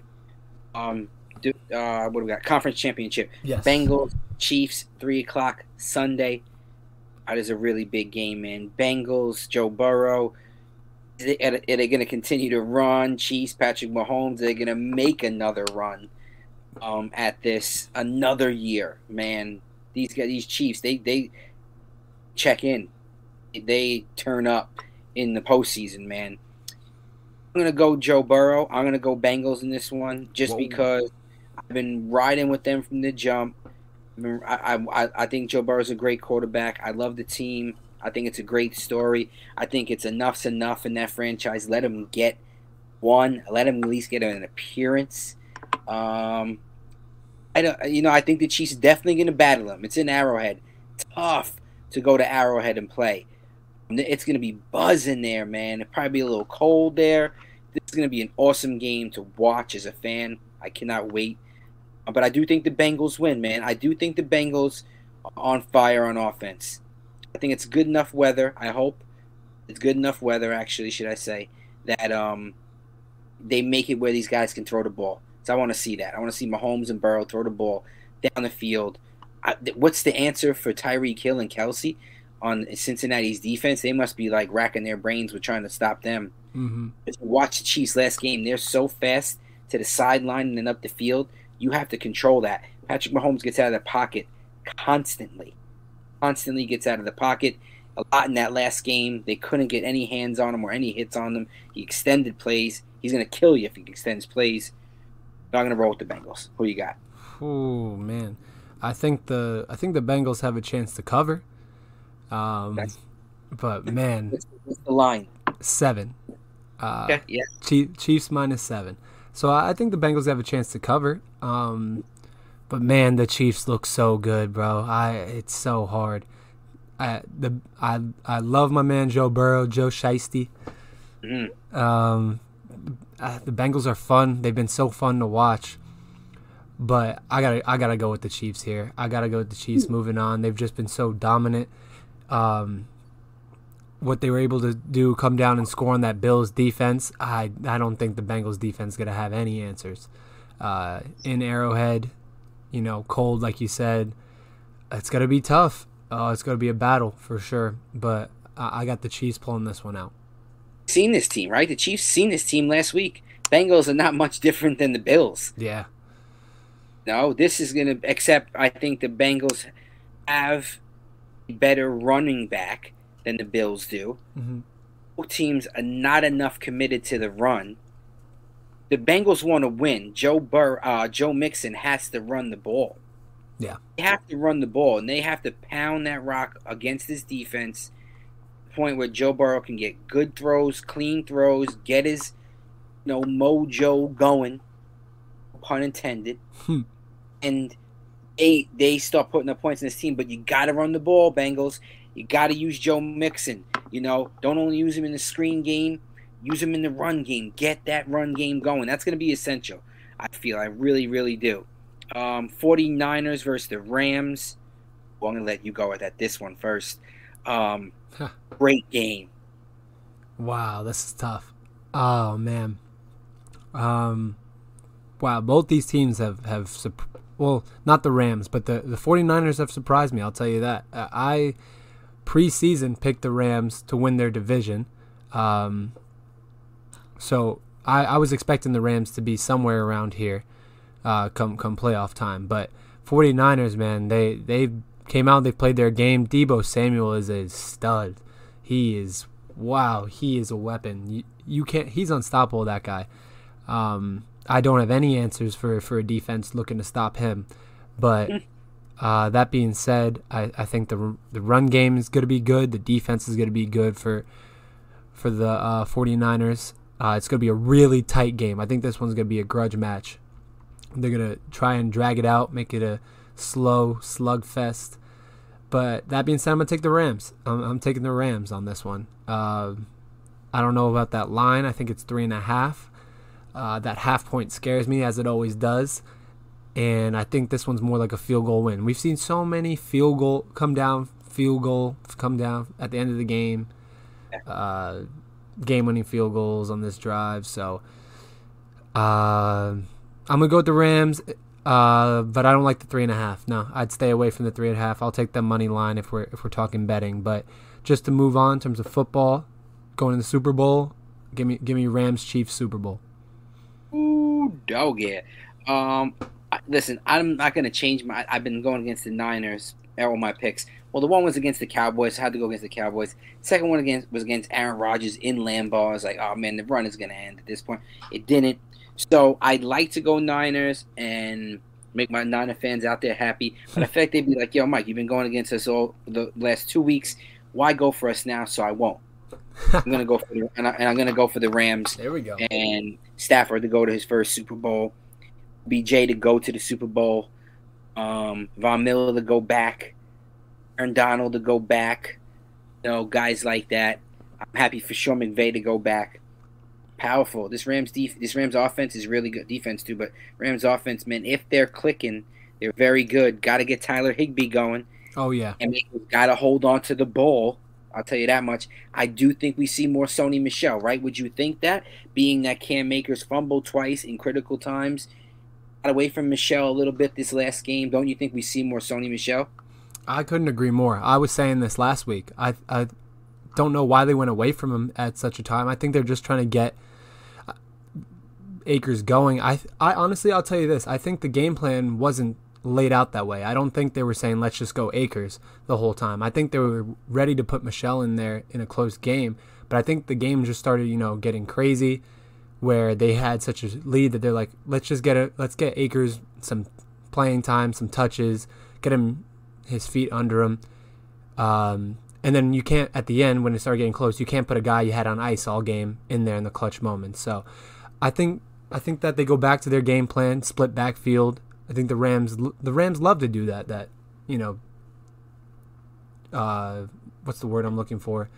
Um, do, uh, what do we got? Conference championship. Yes. Bengals, Chiefs, three o'clock Sunday. That is a really big game, man. Bengals, Joe Burrow. Are they, are they going to continue to run? Chiefs, Patrick Mahomes. Are they going to make another run um, at this another year, man? These guys, these Chiefs, they they check in they turn up in the postseason, man. I'm gonna go Joe Burrow. I'm gonna go Bengals in this one, just Whoa. because I've been riding with them from the jump. I, I, I think Joe Burrow is a great quarterback. I love the team. I think it's a great story. I think it's enough's enough in that franchise. Let him get one. Let him at least get an appearance. Um, I don't, you know, I think the Chiefs definitely going to battle him. It's in Arrowhead. Tough to go to Arrowhead and play. It's going to be buzzing there, man. It'll probably be a little cold there. This is going to be an awesome game to watch as a fan. I cannot wait. But I do think the Bengals win, man. I do think the Bengals are on fire on offense. I think it's good enough weather. I hope it's good enough weather, actually, should I say, that um they make it where these guys can throw the ball. So I want to see that. I want to see Mahomes and Burrow throw the ball down the field. I, what's the answer for Tyreek Hill and Kelce? On Cincinnati's defense, they must be like racking their brains with trying to stop them. Mm-hmm. watch the Chiefs last game; they're so fast to the sideline and then up the field. You have to control that. Patrick Mahomes gets out of the pocket constantly, constantly gets out of the pocket. A lot in that last game, they couldn't get any hands on him or any hits on them. He extended plays. He's gonna kill you if he extends plays. I'm gonna roll with the Bengals. Who you got? Oh man, I think the I think the Bengals have a chance to cover. Um, but man, what's the line? Seven. Uh, okay, yeah. Chiefs minus seven. So I think the Bengals have a chance to cover. Um, but man, the Chiefs look so good, bro. I it's so hard. I the I I love my man Joe Burrow, Joe Shiesty. Mm-hmm. Um, the Bengals are fun. They've been so fun to watch. but I gotta I gotta go with the Chiefs here. I gotta go with the Chiefs. Moving on, they've just been so dominant. Um, what they were able to do, come down and score on that Bills defense. I I don't think the Bengals defense is gonna have any answers. Uh, in Arrowhead, you know, cold like you said, it's gonna be tough. Oh, it's gonna be a battle for sure. But I, I got the Chiefs pulling this one out. Seen this team, right? The Chiefs seen this team last week. Bengals are not much different than the Bills. Yeah. No, this is gonna. Except I think the Bengals have better running back than the Bills do. Mm-hmm. Both teams are not enough committed to the run. The Bengals want to win. Joe Burr, uh, Joe Mixon has to run the ball. Yeah, they have to run the ball, and they have to pound that rock against this defense. Point where Joe Burrow can get good throws, clean throws, get his, you know, mojo going. Pun intended. Hmm. And they they start putting the points in this team, but you got to run the ball, Bengals. You got to use Joe Mixon. You know, don't only use him in the screen game, use him in the run game. Get that run game going. That's going to be essential. I feel. I really, really do. Um, 49ers versus the Rams. Well, I'm going to let you go at that this one first. Um, Huh. great game. Wow, this is tough. Oh man. Um wow, both these teams have have well, not the Rams, but the the 49ers have surprised me, I'll tell you that. Uh, I preseason picked the Rams to win their division. Um so I I was expecting the Rams to be somewhere around here uh come come playoff time, but 49ers man, they they came out, they played their game. Deebo Samuel is a stud. He is wow, he is a weapon. You, you can't he's unstoppable that guy. Um, I don't have any answers for for a defense looking to stop him. But uh, that being said, I, I think the the run game is going to be good. The defense is going to be good for for the uh, 49ers. Uh, it's going to be a really tight game. I think this one's going to be a grudge match. They're going to try and drag it out, make it a slow slugfest. But that being said, I'm gonna take the Rams. I'm, I'm taking the Rams on this one. Uh, I don't know about that line. I think it's three and a half. Uh, that half point scares me, as it always does. And I think this one's more like a field goal win. We've seen so many field goal come down, field goal come down at the end of the game, uh, game winning field goals on this drive. So uh, I'm gonna go with the Rams. Uh, but I don't like the three and a half. No, I'd stay away from the three and a half. I'll take the money line if we're if we're talking betting. But just to move on in terms of football, going to the Super Bowl, give me give me Rams Chiefs Super Bowl. Ooh, dog yeah. Um, listen, I'm not gonna change my. I've been going against the Niners. All my picks. Well, the one was against the Cowboys. I had to go against the Cowboys. Second one against was against Aaron Rodgers in Lambeau. I was like, oh man, the run is gonna end at this point. It didn't. So I'd like to go Niners and make my Niner fans out there happy. But I feel like they'd be like, yo, Mike, you've been going against us all the last two weeks. Why go for us now? So I won't. I'm gonna go for the, and, I, and I'm gonna go for the Rams There we go. and Stafford to go to his first Super Bowl, BJ to go to the Super Bowl, um, Von Miller to go back, Aaron Donald to go back, you know, guys like that. I'm happy for Sean McVay to go back. Powerful. This Rams def- this Rams offense is really good defense too, but Rams offense, man, if they're clicking, they're very good. Got to get Tyler Higbee going, Oh yeah. and got to hold on to the ball. I'll tell you that much. I do think we see more Sony Michel, right? Would you think that? Being that Cam Akers fumbled twice in critical times, got away from Michel a little bit this last game. Don't you think we see more Sony Michel? I couldn't agree more. I was saying this last week. I I don't know why they went away from him at such a time. I think they're just trying to get uh, Akers going. I I honestly I'll tell you this. I think the game plan wasn't laid out that way. I don't think they were saying let's just go Akers the whole time. I think they were ready to put Michel in there in a close game, but I think the game just started, you know, getting crazy where they had such a lead that they're like let's just get a let's get Akers some playing time, some touches, get him his feet under him. Um, and then you can't at the end when it started getting close, you can't put a guy you had on ice all game in there in the clutch moments. So, I think I think that they go back to their game plan, split backfield. I think the Rams the Rams love to do that. That you know, uh, what's the word I'm looking for?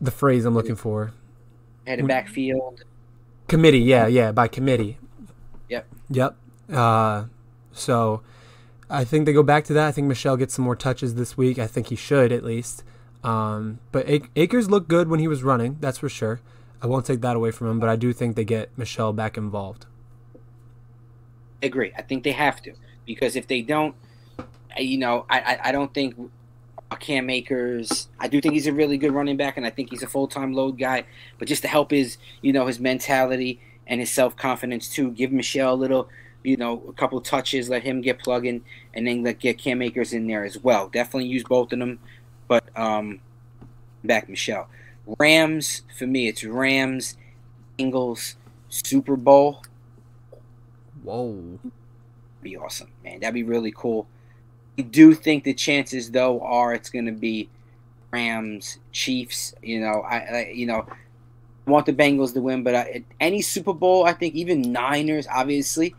The phrase I'm looking for. Had a backfield. Committee, yeah, yeah, by committee. Yep. Yep. Uh, so I think they go back to that. I think Michel gets some more touches this week. I think he should at least. Um, but Akers looked good when he was running, that's for sure. I won't take that away from him, but I do think they get Michel back involved. Agree. I think they have to because if they don't, you know, I, I, I don't think Cam Akers. I do think he's a really good running back, and I think he's a full time load guy. But just to help his, you know, his mentality and his self confidence too, give Michel a little, you know, a couple touches, let him get plugging, and then let get Cam Akers in there as well. Definitely use both of them, but um, back Michel. Rams for me, it's Rams, Bengals, Super Bowl. Whoa, be awesome, man. That'd be really cool. I do think the chances though are it's going to be Rams, Chiefs. You know, I, I you know want the Bengals to win, but I, any Super Bowl, I think even Niners, obviously,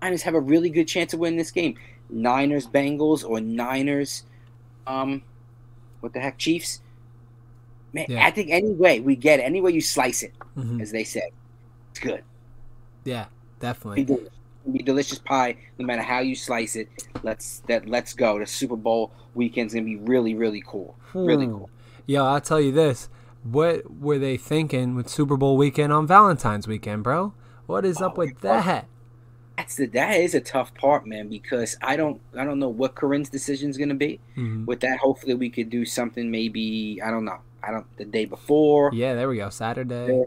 Niners have a really good chance of winning this game. Niners, Bengals, or Niners, um, what the heck, Chiefs. Man, yeah. I think any way we get it, any way you slice it, mm-hmm. as they say, it's good. Yeah, definitely be delicious pie no matter how you slice it. Let's that let's go. The Super Bowl weekend's gonna be really really cool. Really hmm. cool. Yo, I'll tell you this. What were they thinking with Super Bowl weekend on Valentine's weekend, bro? What is oh, up with that? That's the that is a tough part, man. Because I don't I don't know what Corinne's decision is gonna be. Mm-hmm. With that, hopefully we could do something. Maybe I don't know. I don't the day before. Yeah, there we go. Saturday.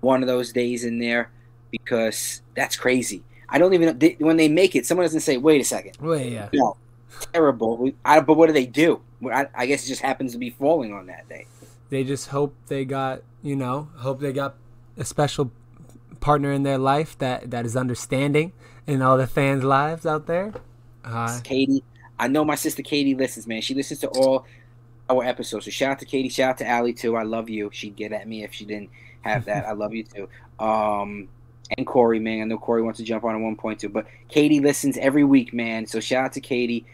One of those days in there because that's crazy. I don't even they, when they make it, someone doesn't say, "Wait a second. Wait, yeah, no, terrible." We, I, but what do they do? I, I guess it just happens to be falling on that day. They just hope they got you know hope they got a special partner in their life that that is understanding in all the fans' lives out there. Uh, Katie, I know my sister Katie listens, man. She listens to all our episodes. So shout out to Katie, shout out to Allie too. I love you. She'd get at me if she didn't have that. I love you too. Um, and Corey, man. I know Corey wants to jump on at one point too, but Katie listens every week, man. So shout out to Katie,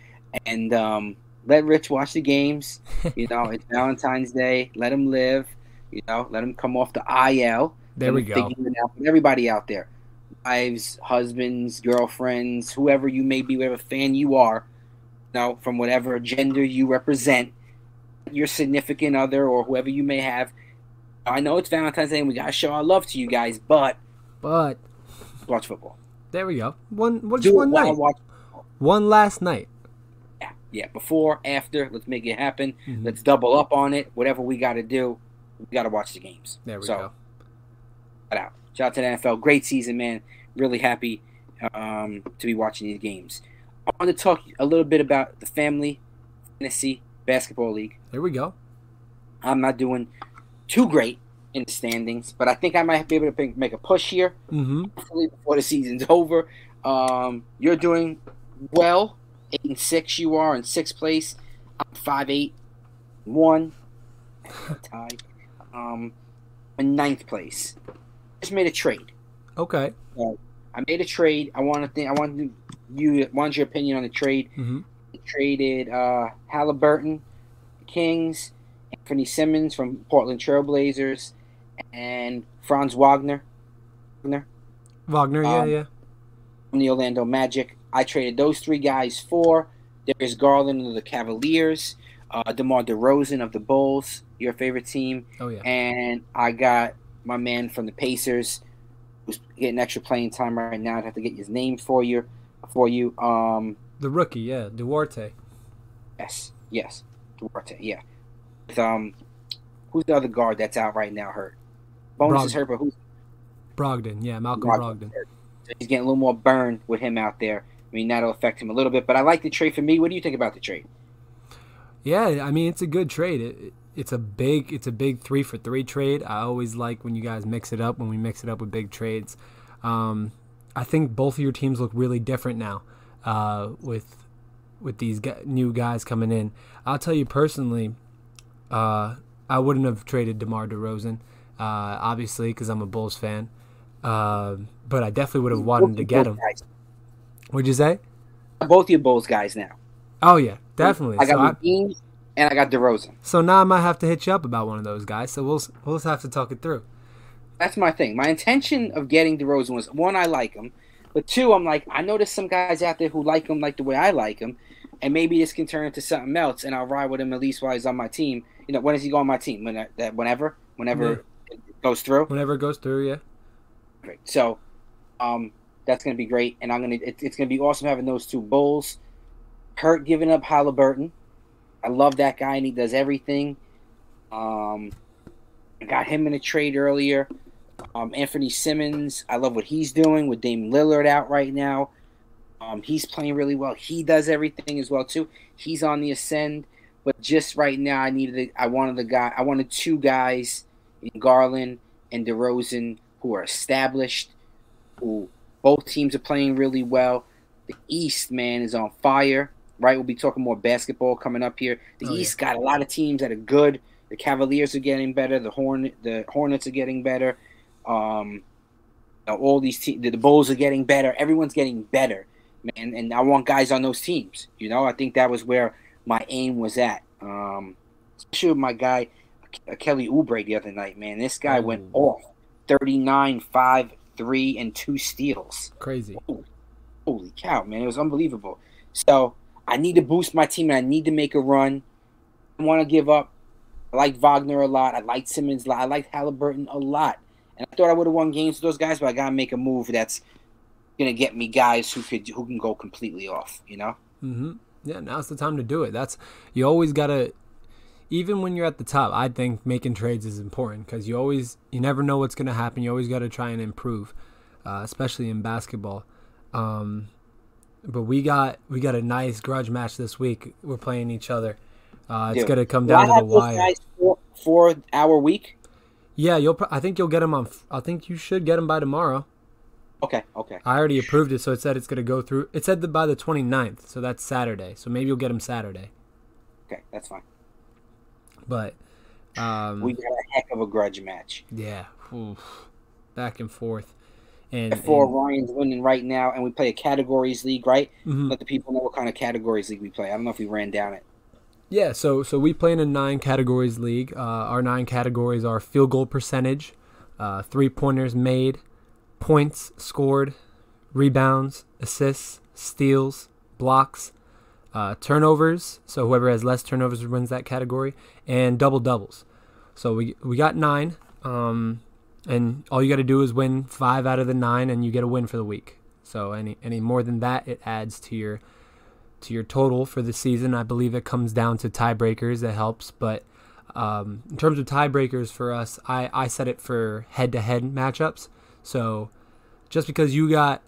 and um, let Rich watch the games. You know, it's Valentine's Day. Let him live. You know, let him come off the IL. There we go. Everybody out there, wives, husbands, girlfriends, whoever you may be, whatever fan you are, you know, from whatever gender you represent, your significant other or whoever you may have. I know it's Valentine's Day and we gotta show our love to you guys, but but watch football. There we go. One what's one night? One last night. Yeah, yeah. Before, after, let's make it happen. Mm-hmm. Let's double up on it. Whatever we got to do, we got to watch the games. There we so, go. Shout out, shout out to the NFL. Great season, man. Really happy um, to be watching these games. I want to talk a little bit about the family fantasy basketball league. There we go. I'm not doing too great in the standings, but I think I might be able to make a push here. Mm-hmm. before the season's over. Um, you're doing well, eight and six. You are in sixth place. I'm five eight one. Tie. Um, in ninth place. Just made a trade. Okay. I made a trade. I want to think. I want you. Want your opinion on the trade? Mm-hmm. Traded uh, Halliburton, Kings, Anthony Simons from Portland Trailblazers, and Franz Wagner. Wagner. Wagner, yeah, um, yeah. From the Orlando Magic. I traded those three guys for Darius Garland of the Cavaliers, uh, DeMar DeRozan of the Bulls, your favorite team. Oh, yeah. And I got my man from the Pacers, who's getting extra playing time right now. I'd have to get his name for you. For you, um, the rookie, yeah, Duarte. Yes, yes, Duarte, yeah. With, um, who's the other guard that's out right now hurt? Bones is hurt, but who's Brogdon? Yeah, Malcolm Brogdon. Brogdon. So he's getting a little more burn with him out there. I mean, that'll affect him a little bit. But I like the trade for me. What do you think about the trade? Yeah, I mean, it's a good trade. It, it's a big, it's a big three for three trade. I always like when you guys mix it up. When we mix it up with big trades, um, I think both of your teams look really different now uh, with with these new guys coming in. I'll tell you personally, uh, I wouldn't have traded DeMar DeRozan uh, obviously, because I'm a Bulls fan. Uh, but I definitely would have wanted to get him. Guys. What'd you say? Both your Bulls guys now. Oh yeah, definitely. I got so I, and I got DeRozan. So now I might have to hit you up about one of those guys. So we'll we'll just have to talk it through. That's my thing. My intention of getting DeRozan was one, I like him. But two, I'm like, I know there's some guys out there who like him like the way I like him, and maybe this can turn into something else, and I'll ride with him at least while he's on my team. You know, when does he go on my team? When that whenever, whenever yeah. Goes through. Whenever it goes through, yeah. Great. So, um, that's gonna be great, and I'm gonna. It, it's gonna be awesome having those two bulls. Hurt giving up Halliburton. I love that guy, and he does everything. Um, I got him in a trade earlier. Um, Anthony Simons, I love what he's doing with Dame Lillard out right now. Um, he's playing really well. He does everything as well too. He's on the ascend, but just right now, I needed. I wanted the guy. I wanted two guys Garland and DeRozan who are established, who both teams are playing really well. The East man is on fire. Right, we'll be talking more basketball coming up here. The oh, East yeah. got a lot of teams that are good. The Cavaliers are getting better. The Horn the Hornets are getting better. Um, all these teams, the Bulls are getting better. Everyone's getting better, man. And I want guys on those teams. You know, I think that was where my aim was at. Um, especially with my guy Kelly Oubre the other night, man. This guy went off 39, 5, 3, and two steals. Crazy. Holy, holy cow, man. It was unbelievable. So I need to boost my team and I need to make a run. I want to give up I like Wagner a lot. I like Simons a lot. I like Halliburton a lot. And I thought I would have won games with those guys, but I gotta make a move that's gonna get me guys who could who can go completely off. You know. Mm-hmm. Yeah, now's the time to do it. That's you always gotta. Even when you're at the top, I think making trades is important because you always you never know what's gonna happen. You always got to try and improve, uh, especially in basketball. Um, but we got we got a nice grudge match this week. We're playing each other. Uh, it's going to come down to the wire. For, for our week. Yeah, you'll. I think you'll get them on. I think you should get them by tomorrow. Okay. Okay. I already approved it, so it said it's going to go through. It said that by the 29th, so that's Saturday. So maybe you'll get them Saturday. Okay, that's fine. But um, we got a heck of a grudge match. Yeah, Oof. back and forth. And for Ryan's winning right now, and we play a categories league, right? Mm-hmm. Let the people know what kind of categories league we play. I don't know if we ran down it. Yeah, so so we play in a nine categories league. Uh, our nine categories are field goal percentage, uh, three pointers made, points scored, rebounds, assists, steals, blocks, uh, turnovers. So whoever has less turnovers wins that category, and double doubles. So we we got nine, um, and all you got to do is win five out of the nine, and you get a win for the week. So any any more than that, it adds to your to your total for the season. I believe it comes down to tiebreakers that helps, but um, in terms of tiebreakers for us, I, I set it for head to head matchups. So just because you got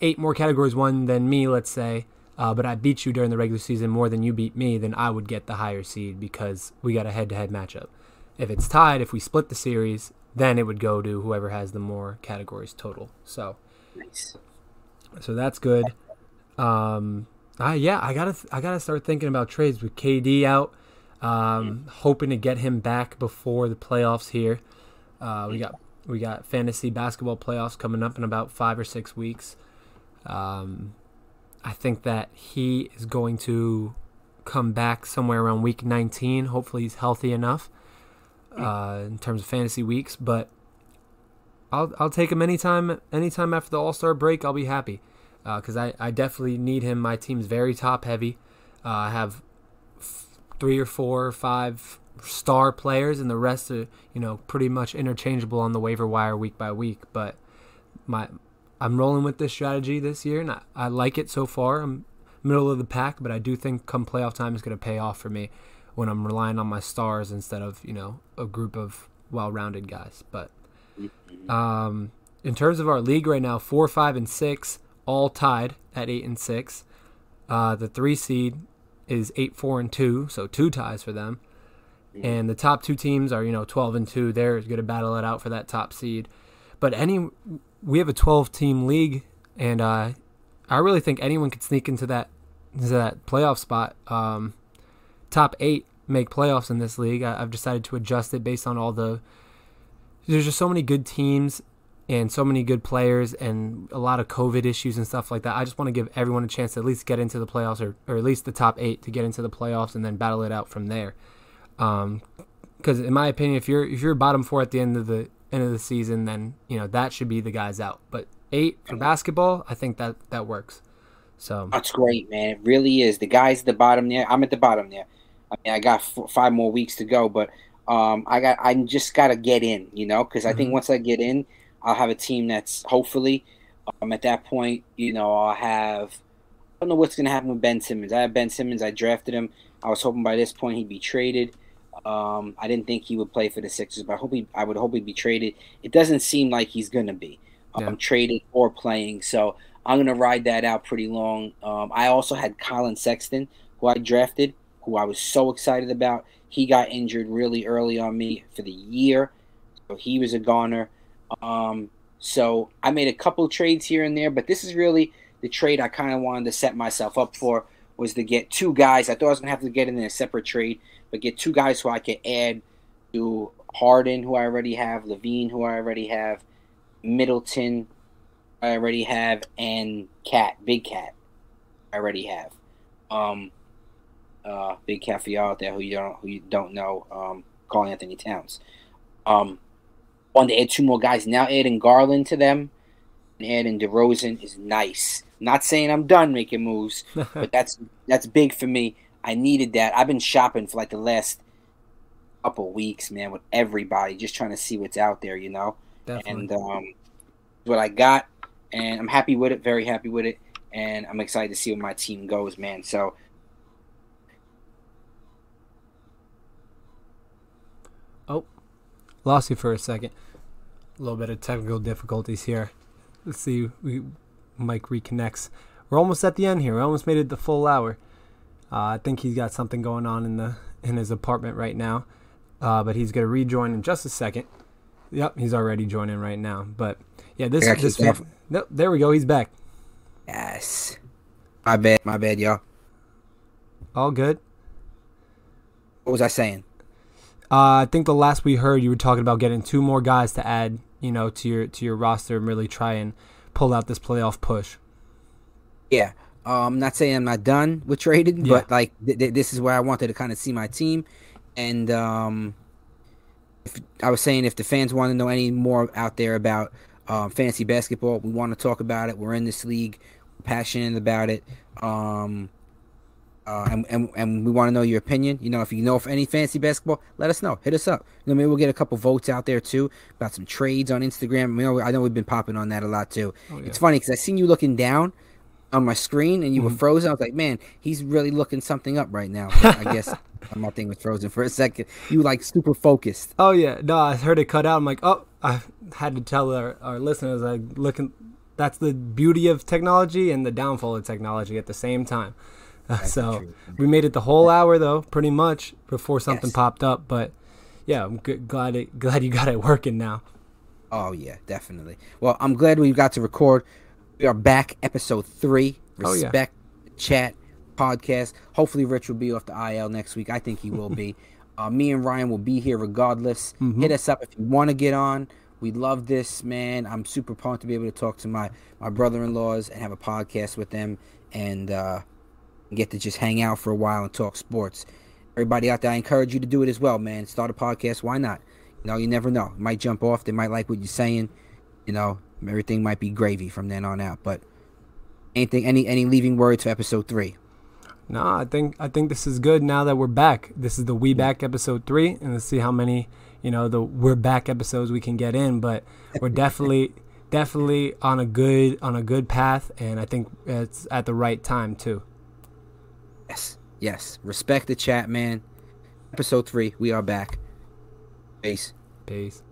eight more categories won than me, let's say, uh, but I beat you during the regular season more than you beat me, then I would get the higher seed because we got a head to head matchup. If it's tied, if we split the series, then it would go to whoever has the more categories total. So, nice. So that's good. Um, uh, yeah, I gotta I gotta start thinking about trades with KD out. Um, hoping to get him back before the playoffs here. Uh, we got we got fantasy basketball playoffs coming up in about five or six weeks. Um, I think that he is going to come back somewhere around week 19. Hopefully, he's healthy enough uh, in terms of fantasy weeks. But I'll I'll take him anytime anytime after the All Star break. I'll be happy because uh, I, I definitely need him. My team's very top heavy. Uh, I have f- three or four or five star players, and the rest are you know pretty much interchangeable on the waiver wire week by week. But my I'm rolling with this strategy this year, and I, I like it so far. I'm middle of the pack, but I do think come playoff time is going to pay off for me when I'm relying on my stars instead of you know a group of well-rounded guys. But um, in terms of our league right now, four, five, and six all tied at eight and six. Uh, the three seed is eight, four, and two, so two ties for them. And the top two teams are you know twelve and two. They're going to battle it out for that top seed. But any, we have a twelve team league, and uh, I really think anyone could sneak into that into that playoff spot. Um, top eight make playoffs in this league. I, I've decided to adjust it based on all the. There's just so many good teams and so many good players and a lot of COVID issues and stuff like that. I just want to give everyone a chance to at least get into the playoffs or, or at least the top eight to get into the playoffs and then battle it out from there. Because um, in my opinion, if you're if you're bottom four at the end of the end of the season, then you know that should be the guys out. But eight for basketball, I think that that works. So that's great, man. It really is. The guys at the bottom there. I'm at the bottom there. I mean, I got four, five more weeks to go, but um, I got I just got to get in, you know, because I mm-hmm. think once I get in, I'll have a team that's hopefully um, at that point, you know, I'll have. I don't know what's to happen with Ben Simmons. I have Ben Simmons. I drafted him. I was hoping by this point he'd be traded. Um, I didn't think he would play for the Sixers, but I hope he, I would hope he'd be traded. It doesn't seem like he's going to be um, yeah. traded or playing, so I'm going to ride that out pretty long. Um, I also had Collin Sexton, who I drafted, who I was so excited about. He got injured really early on me for the year, so he was a goner. Um, so I made a couple trades here and there, but this is really the trade I kind of wanted to set myself up for was to get two guys. I thought I was gonna have to get in a separate trade, but get two guys who I can add to Harden, who I already have, LaVine, who I already have, Middleton, I already have, and Cat, Big Cat, I already have. Um, uh, Big Cat for y'all out there who you don't who you don't know, um, Karl-Anthony Towns. Um, wanted to add two more guys. Now adding Garland to them and adding DeRozan is nice. Not saying I'm done making moves, but that's that's big for me. I needed that. I've been shopping for like the last couple weeks, man, with everybody, just trying to see what's out there, you know. Definitely. And um, what I got, and I'm happy with it. Very happy with it, and I'm excited to see where my team goes, man. So. Oh, lost you for a second. A little bit of technical difficulties here. Let's see. We Mike reconnects. We're almost at the end here. We almost made it the full hour. Uh, I think he's got something going on in the in his apartment right now, uh, but he's gonna rejoin in just a second. Yep, he's already joining right now. But yeah, this this no, there we go. He's back. Yes. My bad. My bad, y'all. All good. What was I saying? Uh, I think the last we heard, you were talking about getting two more guys to add, you know, to your to your roster and really try and pull out this playoff push. Yeah. Um, I'm not saying I'm not done with trading, yeah. but like th- th- this is where I wanted to kind of see my team, and um, if, I was saying if the fans want to know any more out there about um, fantasy basketball, we want to talk about it. We're in this league, passionate about it. Um, uh, and, and, and we want to know your opinion. You know, if you know of any fantasy basketball, let us know. Hit us up. You know, maybe we'll get a couple votes out there too about some trades on Instagram. You know, I know we've been popping on that a lot too. Oh, yeah. It's funny because I seen you looking down on my screen and you mm-hmm. were frozen. I was like, man, he's really looking something up right now. I guess my thing was frozen for a second. You like super focused. Oh yeah, no, I heard it cut out. I'm like, oh, I had to tell our, our listeners like looking. That's the beauty of technology and the downfall of technology at the same time. so we made it the whole hour though, pretty much before something yes. popped up. But yeah, I'm g- glad it, glad you got it working now. Oh yeah, definitely. Well, I'm glad we got to record. We are back, episode three. Respect oh, yeah. chat podcast. Hopefully, Rich will be off the IL next week. I think he will be. uh, me and Ryan will be here regardless. Mm-hmm. Hit us up if you want to get on. We love this, man. I'm super pumped to be able to talk to my my brother-in-laws and have a podcast with them. And uh, get to just hang out for a while and talk sports. Everybody out there, I encourage you to do it as well, man. Start a podcast. Why not? You know, you never know. You might jump off. They might like what you're saying. You know, everything might be gravy from then on out. But anything, any any leaving words for episode three? No, I think I think this is good now that we're back. This is the We Back episode three, and let's see how many you know the We're Back episodes we can get in. But we're definitely definitely on a good on a good path, and I think it's at the right time too. Yes, yes. Respect the chat, man. Episode three, we are back. Peace. Peace.